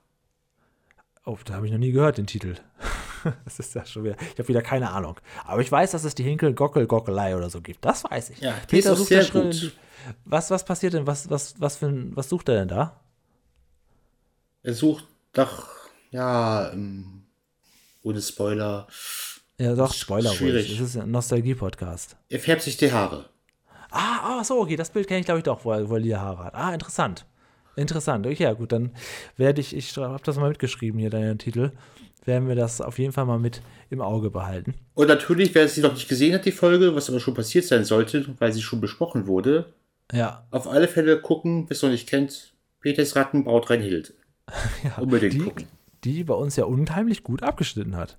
[SPEAKER 2] Oh, da habe ich noch nie gehört, den Titel. das ist ja schon wieder. Ich habe wieder keine Ahnung. Aber ich weiß, dass es die Hinkel-Gockel-Gockelei oder so gibt. Das weiß ich.
[SPEAKER 3] Ja, die auch
[SPEAKER 2] sucht
[SPEAKER 3] sehr gut.
[SPEAKER 2] Was, was passiert denn? Was, was, was, für ein, was sucht er denn da?
[SPEAKER 3] Er sucht nach, ja, ähm, ohne Spoiler,
[SPEAKER 2] Ja, doch, Spoiler
[SPEAKER 3] schwierig.
[SPEAKER 2] ruhig. Das ist ein Nostalgie-Podcast.
[SPEAKER 3] er färbt sich die Haare.
[SPEAKER 2] Ah, ah, so, okay, das Bild kenne ich, glaube ich, doch, wo er, wo er lila Haare hat. Ah, interessant. Interessant. Okay, ja, gut, dann werde ich, ich habe das mal mitgeschrieben hier, deinen Titel, werden wir das auf jeden Fall mal mit im Auge behalten.
[SPEAKER 3] Und natürlich, wer sie noch nicht gesehen hat, die Folge, was aber schon passiert sein sollte, weil sie schon besprochen wurde,
[SPEAKER 2] Ja,
[SPEAKER 3] auf alle Fälle gucken, wer es noch nicht kennt, Peters Rattenbraut Reinhild.
[SPEAKER 2] ja
[SPEAKER 3] Unbedingt
[SPEAKER 2] die,
[SPEAKER 3] gucken.
[SPEAKER 2] die bei uns ja unheimlich gut abgeschnitten hat.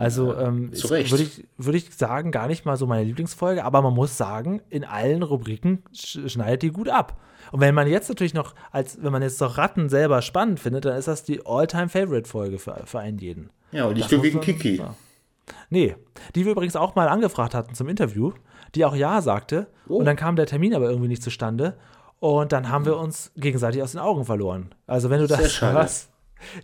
[SPEAKER 2] Also ähm, würde ich, würde ich sagen, gar nicht mal so meine Lieblingsfolge, aber man muss sagen, in allen Rubriken sch schneidet die gut ab. Und wenn man jetzt natürlich noch, als wenn man jetzt doch Ratten selber spannend findet, dann ist das die All-Time-Favorite-Folge für, für einen jeden.
[SPEAKER 3] Ja, und nicht nur wegen Kiki.
[SPEAKER 2] sagen. Nee, die wir übrigens auch mal angefragt hatten zum Interview, die auch Ja sagte.
[SPEAKER 3] Oh.
[SPEAKER 2] Und dann kam der Termin aber irgendwie nicht zustande. Und dann haben wir uns gegenseitig aus den Augen verloren. Also wenn du das hörst.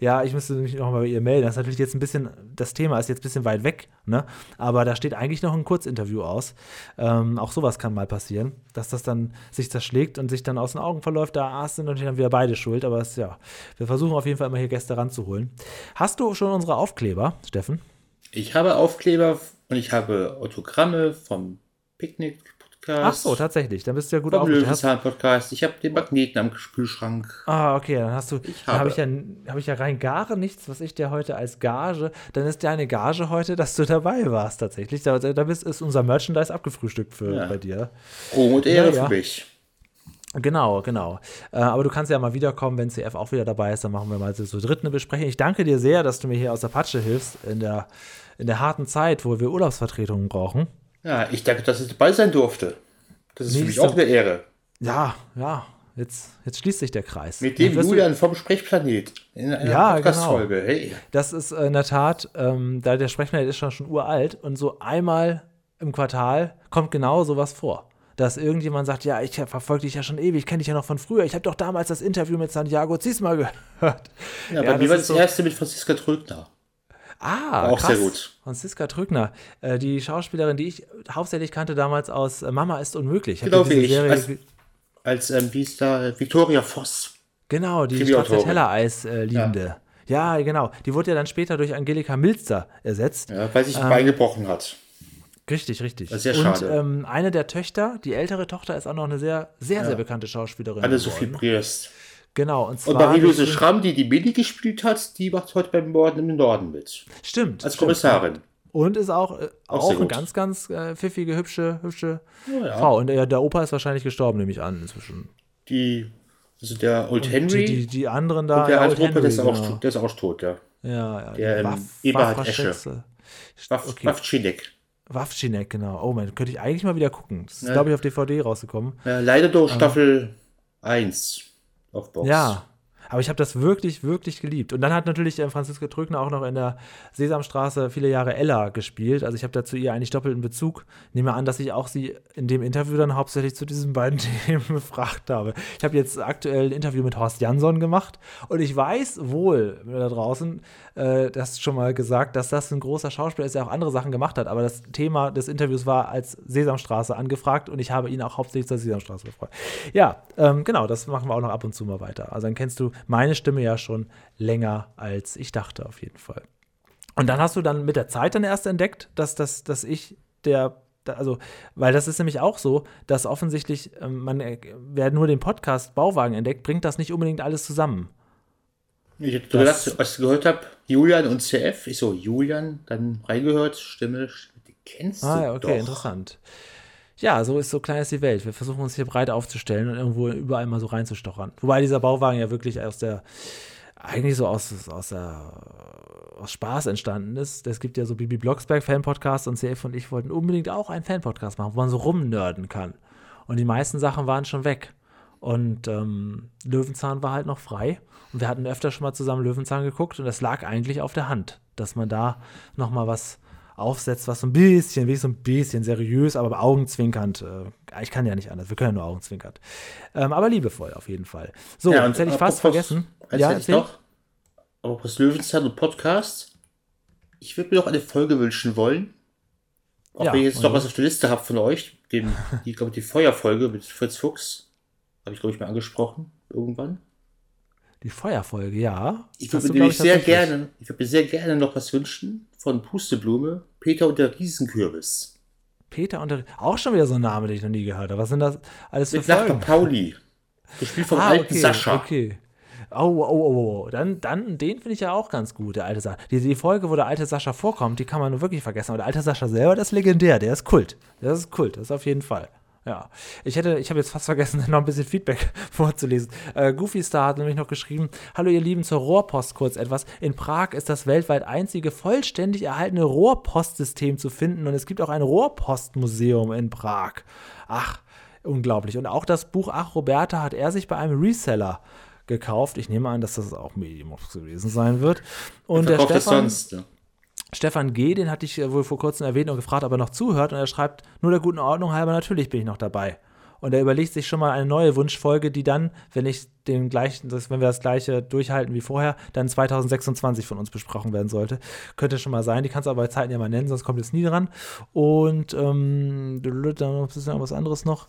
[SPEAKER 2] Ja, ich müsste mich nochmal bei ihr melden. Das ist natürlich jetzt ein bisschen, das Thema ist jetzt ein bisschen weit weg, ne? Aber da steht eigentlich noch ein Kurzinterview aus. Ähm, auch sowas kann mal passieren, dass das dann sich zerschlägt und sich dann aus den Augen verläuft. Da sind natürlich dann wieder beide schuld, aber es, ja, wir versuchen auf jeden Fall immer hier Gäste ranzuholen. Hast du schon unsere Aufkleber, Steffen?
[SPEAKER 3] Ich habe Aufkleber und ich habe Autogramme vom Picknick-Podcast.
[SPEAKER 2] Ach so, tatsächlich. Dann bist du ja gut. Hast-
[SPEAKER 3] Löwenzahn-Podcast. Ich habe den Magneten am Kühlschrank.
[SPEAKER 2] Ah, okay, dann hast du,
[SPEAKER 3] Ich
[SPEAKER 2] dann habe ich, ja, hab ich ja rein gar nichts, was ich dir heute als Gage, dann ist deine Gage heute, dass du dabei warst tatsächlich. Da, da bist, ist unser Merchandise abgefrühstückt für
[SPEAKER 3] Ja.
[SPEAKER 2] bei dir.
[SPEAKER 3] Ruhm und Ehre
[SPEAKER 2] Ja,
[SPEAKER 3] für mich.
[SPEAKER 2] Genau, genau. Äh, aber du kannst ja mal wiederkommen, wenn CF auch wieder dabei ist, dann machen wir mal so, so dritt eine Besprechung. Ich danke dir sehr, dass du mir hier aus der Patsche hilfst in der, in der harten Zeit, wo wir Urlaubsvertretungen brauchen.
[SPEAKER 3] Ja, ich danke, dass ich dabei sein durfte. Das ist für mich auch eine Ehre.
[SPEAKER 2] Ja, ja. jetzt, jetzt schließt sich der Kreis.
[SPEAKER 3] Mit dem Julian vom Sprechplanet in einer
[SPEAKER 2] Ja,
[SPEAKER 3] Podcast-Folge. Hey.
[SPEAKER 2] Das ist äh, in der Tat, ähm, da der Sprechplanet ist schon, schon uralt und so einmal im Quartal kommt genau sowas vor. Dass irgendjemand sagt, ja, ich verfolge dich ja schon ewig, kenne dich ja noch von früher. Ich habe doch damals das Interview mit Santiago Ziesma gehört.
[SPEAKER 3] Ja, bei mir war das erste mit Franziska Trögner.
[SPEAKER 2] Ah,
[SPEAKER 3] auch
[SPEAKER 2] krass.
[SPEAKER 3] sehr gut.
[SPEAKER 2] Franziska Trügner, äh, die Schauspielerin, die ich hauptsächlich kannte damals aus äh, Mama ist unmöglich. Habt
[SPEAKER 3] Genau wie ich.
[SPEAKER 2] Serie
[SPEAKER 3] Als, als ähm, wie ist da, Victoria Voss.
[SPEAKER 2] genau, die. Stracciatella-Eis-Liebende. Ja. genau. Die wurde ja dann später durch Angelika Milster ersetzt.
[SPEAKER 3] Ja, weil sich ein Bein gebrochen hat.
[SPEAKER 2] Richtig, richtig.
[SPEAKER 3] Sehr
[SPEAKER 2] Und
[SPEAKER 3] schade.
[SPEAKER 2] ähm, eine der Töchter, die ältere Tochter, ist auch noch eine sehr, sehr, sehr bekannte Schauspielerin.
[SPEAKER 3] Anne-Sophie
[SPEAKER 2] geworden. Genau, und
[SPEAKER 3] Und
[SPEAKER 2] zwar.
[SPEAKER 3] Marie-Louise
[SPEAKER 2] durch-
[SPEAKER 3] Schramm, die die Mini gespielt hat, die macht heute beim Morden im Norden mit.
[SPEAKER 2] Stimmt.
[SPEAKER 3] Als
[SPEAKER 2] stimmt.
[SPEAKER 3] Kommissarin.
[SPEAKER 2] Und ist auch, äh,
[SPEAKER 3] Auch
[SPEAKER 2] auch, eine
[SPEAKER 3] gut.
[SPEAKER 2] ganz, ganz äh, pfiffige, hübsche, hübsche
[SPEAKER 3] Ja, ja.
[SPEAKER 2] Frau. Und der, der Opa ist wahrscheinlich gestorben, nehme ich an, inzwischen.
[SPEAKER 3] Die, also der Old
[SPEAKER 2] Die,
[SPEAKER 3] Henry.
[SPEAKER 2] die, die anderen da.
[SPEAKER 3] und der
[SPEAKER 2] ja,
[SPEAKER 3] andere Opa, der ist, auch,
[SPEAKER 2] genau.
[SPEAKER 3] der ist auch tot, ja.
[SPEAKER 2] Ja, ja.
[SPEAKER 3] Der,
[SPEAKER 2] die
[SPEAKER 3] ähm,
[SPEAKER 2] Waff-
[SPEAKER 3] Eberhard
[SPEAKER 2] Waffraschätze.
[SPEAKER 3] Waff,
[SPEAKER 2] Okay.
[SPEAKER 3] Waffschinek.
[SPEAKER 2] Waffschinek, genau. Oh man, könnte ich eigentlich mal wieder gucken. Das ist,
[SPEAKER 3] Ja.
[SPEAKER 2] glaube ich, auf DVD rausgekommen.
[SPEAKER 3] Ja, leider durch Staffel 1 auf Box.
[SPEAKER 2] Ja. Aber ich habe das wirklich, wirklich geliebt. Und dann hat natürlich äh, Franziska Trögner auch noch in der Sesamstraße viele Jahre Ella gespielt. Also ich habe da zu ihr eigentlich doppelten Bezug. Nehme an, dass ich auch sie in dem Interview dann hauptsächlich zu diesen beiden Themen befragt habe. Ich habe jetzt aktuell ein Interview mit Horst Jansson gemacht und ich weiß wohl da draußen, äh, das schon mal gesagt, dass das ein großer Schauspieler ist, der auch andere Sachen gemacht hat. Aber das Thema des Interviews war als Sesamstraße angefragt und ich habe ihn auch hauptsächlich zur Sesamstraße befragt. Ja, ähm, genau, das machen wir auch noch ab und zu mal weiter. Also dann kennst du meine Stimme ja schon länger, als ich dachte, auf jeden Fall. Und dann hast du dann mit der Zeit dann erst entdeckt, dass, dass, dass ich der, also, weil das ist nämlich auch so, dass offensichtlich ähm, man, äh, wer nur den Podcast Bauwagen entdeckt, bringt das nicht unbedingt alles zusammen.
[SPEAKER 3] Ich hätte gedacht, als ich gehört habe, Julian und CF, ich so, Julian, dann reingehört, Stimme, die kennst
[SPEAKER 2] Ah,
[SPEAKER 3] du
[SPEAKER 2] ja, okay,
[SPEAKER 3] doch.
[SPEAKER 2] interessant. Ja, so ist so klein ist die Welt. Wir versuchen uns hier breit aufzustellen und irgendwo überall mal so reinzustochern. Wobei dieser Bauwagen ja wirklich aus der, eigentlich so aus, aus, der, aus Spaß entstanden ist. Es gibt ja so Bibi Blocksberg Fan-Podcast und CF und ich wollten unbedingt auch einen Fan-Podcast machen, wo man so rumnörden kann. Und die meisten Sachen waren schon weg. Und ähm, Löwenzahn war halt noch frei. Und wir hatten öfter schon mal zusammen Löwenzahn geguckt und das lag eigentlich auf der Hand, dass man da noch mal was aufsetzt, was so ein bisschen, wie so ein bisschen seriös, aber augenzwinkernd. Äh, ich kann ja nicht anders, wir können ja nur augenzwinkernd. Ähm, aber liebevoll auf jeden Fall. So,
[SPEAKER 3] Ja,
[SPEAKER 2] jetzt hätte ich fast vergessen.
[SPEAKER 3] Eins
[SPEAKER 2] Ja,
[SPEAKER 3] hätte ich noch. Aber was Löwenzahn und Podcast. Ich würde mir noch eine Folge wünschen wollen. Auch
[SPEAKER 2] Ja,
[SPEAKER 3] wenn ich jetzt noch was auf der Liste habe von euch. Den, die, glaube ich, die Feuerfolge mit Fritz Fuchs. Habe ich, glaube ich, mal angesprochen. Irgendwann.
[SPEAKER 2] Die Feuerfolge, ja.
[SPEAKER 3] Ich würde mir sehr gerne, ich würde mir sehr gerne noch was wünschen von Pusteblume, Peter und der Riesenkürbis.
[SPEAKER 2] Peter und der, auch schon wieder so ein Name, den ich noch nie gehört habe. Was sind das alles für
[SPEAKER 3] Mit Nachbar
[SPEAKER 2] Folgen?
[SPEAKER 3] Pauli. Gespielt vom
[SPEAKER 2] Ah,
[SPEAKER 3] alten
[SPEAKER 2] okay,
[SPEAKER 3] Sascha.
[SPEAKER 2] Okay. Oh, oh, oh, oh. Dann, dann den finde ich ja auch ganz gut, der alte Sascha. Die, die Folge, wo der alte Sascha vorkommt, die kann man nur wirklich vergessen. Aber der alte Sascha selber, der ist legendär, der ist Kult. Der ist Kult, das ist auf jeden Fall. Ja, ich hätte, ich habe jetzt fast vergessen, noch ein bisschen Feedback vorzulesen. Äh, Goofy Star hat nämlich noch geschrieben: Hallo, ihr Lieben, zur Rohrpost kurz etwas. In Prag ist das weltweit einzige vollständig erhaltene Rohrpostsystem zu finden und es gibt auch ein Rohrpostmuseum in Prag. Ach, unglaublich. Und auch das Buch Ach, Roberta hat er sich bei einem Reseller gekauft. Ich nehme an, dass das auch Medienbox gewesen sein wird. Und der Stefan,
[SPEAKER 3] sonst. Ne?
[SPEAKER 2] Stefan G., den hatte ich wohl vor kurzem erwähnt und gefragt, ob er noch zuhört. Und er schreibt, nur der guten Ordnung halber, natürlich bin ich noch dabei. Und er überlegt sich schon mal eine neue Wunschfolge, die dann, wenn ich den gleichen, wenn wir das gleiche durchhalten wie vorher, dann 2026 von uns besprochen werden sollte. Könnte schon mal sein. Die kannst du aber bei Zeiten ja mal nennen, sonst kommt es nie dran. Und ähm, dann ist noch was anderes noch.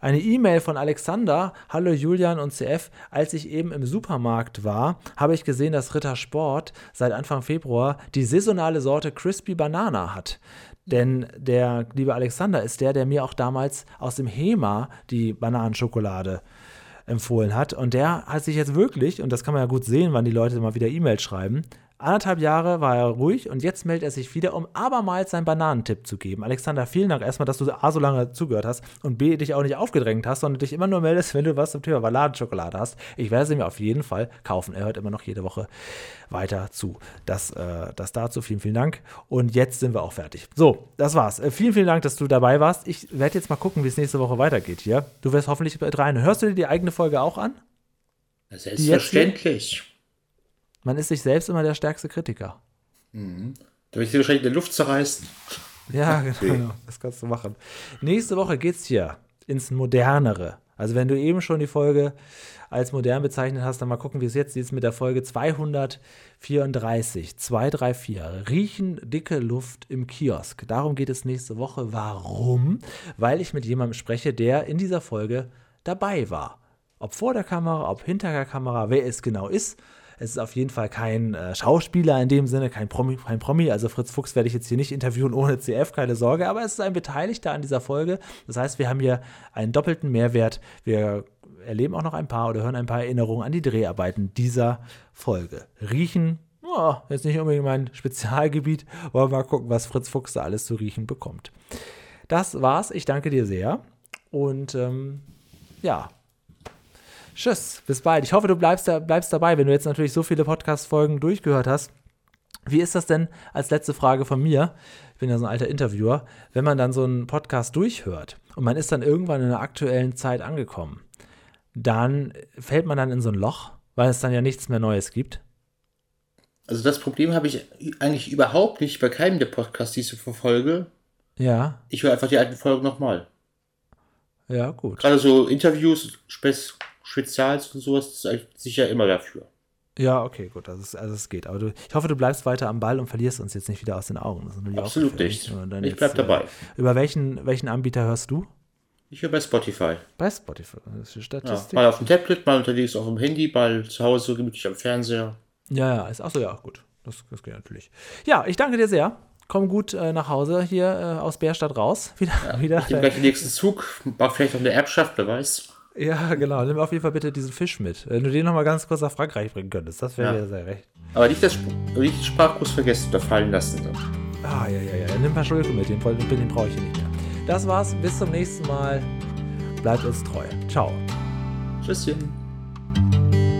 [SPEAKER 2] Eine E-Mail von Alexander. Hallo Julian und CF. Als ich eben im Supermarkt war, habe ich gesehen, dass Ritter Sport seit Anfang Februar die saisonale Sorte Crispy Banana hat. Denn der liebe Alexander ist der, der mir auch damals aus dem HEMA die Bananenschokolade empfohlen hat. Und der hat sich jetzt wirklich, und das kann man ja gut sehen, wann die Leute mal wieder E-Mails schreiben, Anderthalb Jahre war er ruhig und jetzt meldet er sich wieder, um abermals seinen Bananentipp zu geben. Alexander, vielen Dank erstmal, dass du A so lange zugehört hast und B dich auch nicht aufgedrängt hast, sondern dich immer nur meldest, wenn du was zum Thema Balladensschokolade hast. Ich werde sie mir auf jeden Fall kaufen. Er hört immer noch jede Woche weiter zu. Das, äh, das dazu. Vielen, vielen Dank. Und jetzt sind wir auch fertig. So, das war's. Äh, vielen, vielen Dank, dass du dabei warst. Ich werde jetzt mal gucken, wie es nächste Woche weitergeht hier. Du wirst hoffentlich rein. Hörst du dir die eigene Folge auch an?
[SPEAKER 3] Selbstverständlich.
[SPEAKER 2] Man ist sich selbst immer der stärkste Kritiker.
[SPEAKER 3] Mhm. Da will ich dir wahrscheinlich in der Luft zerreißen.
[SPEAKER 2] Ja, genau. Das kannst du machen. Nächste Woche geht's hier ins Modernere. Also wenn du eben schon die Folge als modern bezeichnet hast, dann mal gucken, wie es jetzt ist mit der Folge 234, 234. Riechen dicke Luft im Kiosk. Darum geht es nächste Woche. Warum? Weil ich mit jemandem spreche, der in dieser Folge dabei war. Ob vor der Kamera, ob hinter der Kamera, wer es genau ist, es ist auf jeden Fall kein äh, Schauspieler in dem Sinne, kein Promi, kein Promi. Also Fritz Fuchs werde ich jetzt hier nicht interviewen ohne CF, keine Sorge. Aber es ist ein Beteiligter an dieser Folge. Das heißt, wir haben hier einen doppelten Mehrwert. Wir erleben auch noch ein paar oder hören ein paar Erinnerungen an die Dreharbeiten dieser Folge. Riechen, oh, jetzt nicht unbedingt mein Spezialgebiet. Wollen wir mal gucken, was Fritz Fuchs da alles zu riechen bekommt. Das war's. Ich danke dir sehr. Und ähm, ja, Tschüss, bis bald. Ich hoffe, du bleibst, da, bleibst dabei, wenn du jetzt natürlich so viele Podcast-Folgen durchgehört hast. Wie ist das denn als letzte Frage von mir? Ich bin ja so ein alter Interviewer. Wenn man dann so einen Podcast durchhört und man ist dann irgendwann in der aktuellen Zeit angekommen, dann fällt man dann in so ein Loch, weil es dann ja nichts mehr Neues gibt.
[SPEAKER 3] Also das Problem habe ich eigentlich überhaupt nicht bei keinem der Podcasts, die ich so verfolge.
[SPEAKER 2] Ja.
[SPEAKER 3] Ich höre einfach die alten Folgen nochmal.
[SPEAKER 2] Ja, gut.
[SPEAKER 3] Gerade so Interviews, Spezials und sowas ist sicher immer dafür.
[SPEAKER 2] Ja, okay, gut, also es, also es geht. Aber du, ich hoffe, du bleibst weiter am Ball und verlierst uns jetzt nicht wieder aus den Augen.
[SPEAKER 3] Absolut nicht. Ich bleib dabei. Äh,
[SPEAKER 2] über welchen, welchen Anbieter hörst du?
[SPEAKER 3] Ich höre bei Spotify.
[SPEAKER 2] Bei Spotify. Das ist
[SPEAKER 3] Statistik. Ja, mal auf dem Tablet, mal unterwegs auf dem Handy, mal zu Hause gemütlich am Fernseher.
[SPEAKER 2] Ja, ja, ist auch so, ja, gut. Das, das geht natürlich. Ja, ich danke dir sehr. Komm gut äh, nach Hause hier äh, aus Bärstadt raus. Wieder,
[SPEAKER 3] ja,
[SPEAKER 2] wieder.
[SPEAKER 3] Ich gleich den nächsten Zug, mach vielleicht noch eine Erbschaft, wer weiß.
[SPEAKER 2] Ja, genau. Nimm auf jeden Fall bitte diesen Fisch mit. Wenn du den noch mal ganz kurz nach Frankreich bringen könntest, das wäre ja. dir sehr recht.
[SPEAKER 3] Aber nicht das, nicht das Sprachkurs vergessen oder fallen lassen.
[SPEAKER 2] Ah, ja, ja, ja. Nimm ein paar Schulke mit, den, den brauche ich hier nicht mehr. Das war's. Bis zum nächsten Mal. Bleibt uns treu. Ciao.
[SPEAKER 3] Tschüsschen.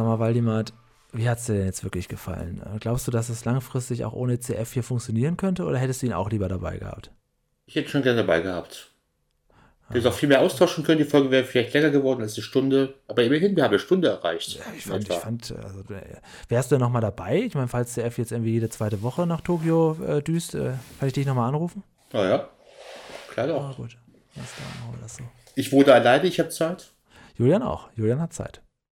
[SPEAKER 2] Sag mal, Waldemar, wie hat es dir denn jetzt wirklich gefallen? Glaubst du, dass es langfristig auch ohne CF hier funktionieren könnte oder hättest du ihn auch lieber dabei gehabt?
[SPEAKER 3] Ich hätte schon gerne dabei gehabt. Wir hätten auch viel mehr austauschen können. Die Folge wäre vielleicht länger geworden als eine Stunde. Aber immerhin, wir haben eine Stunde erreicht.
[SPEAKER 2] Ja, ich fand, ich fand also, wärst du denn nochmal dabei? Ich meine, falls CF jetzt irgendwie jede zweite Woche nach Tokio äh, düst, äh, kann ich dich nochmal anrufen?
[SPEAKER 3] Ah ja, klar doch.
[SPEAKER 2] Ah, gut. Das,
[SPEAKER 3] das so. Ich wohne alleine, ich habe Zeit.
[SPEAKER 2] Julian auch. Julian hat Zeit.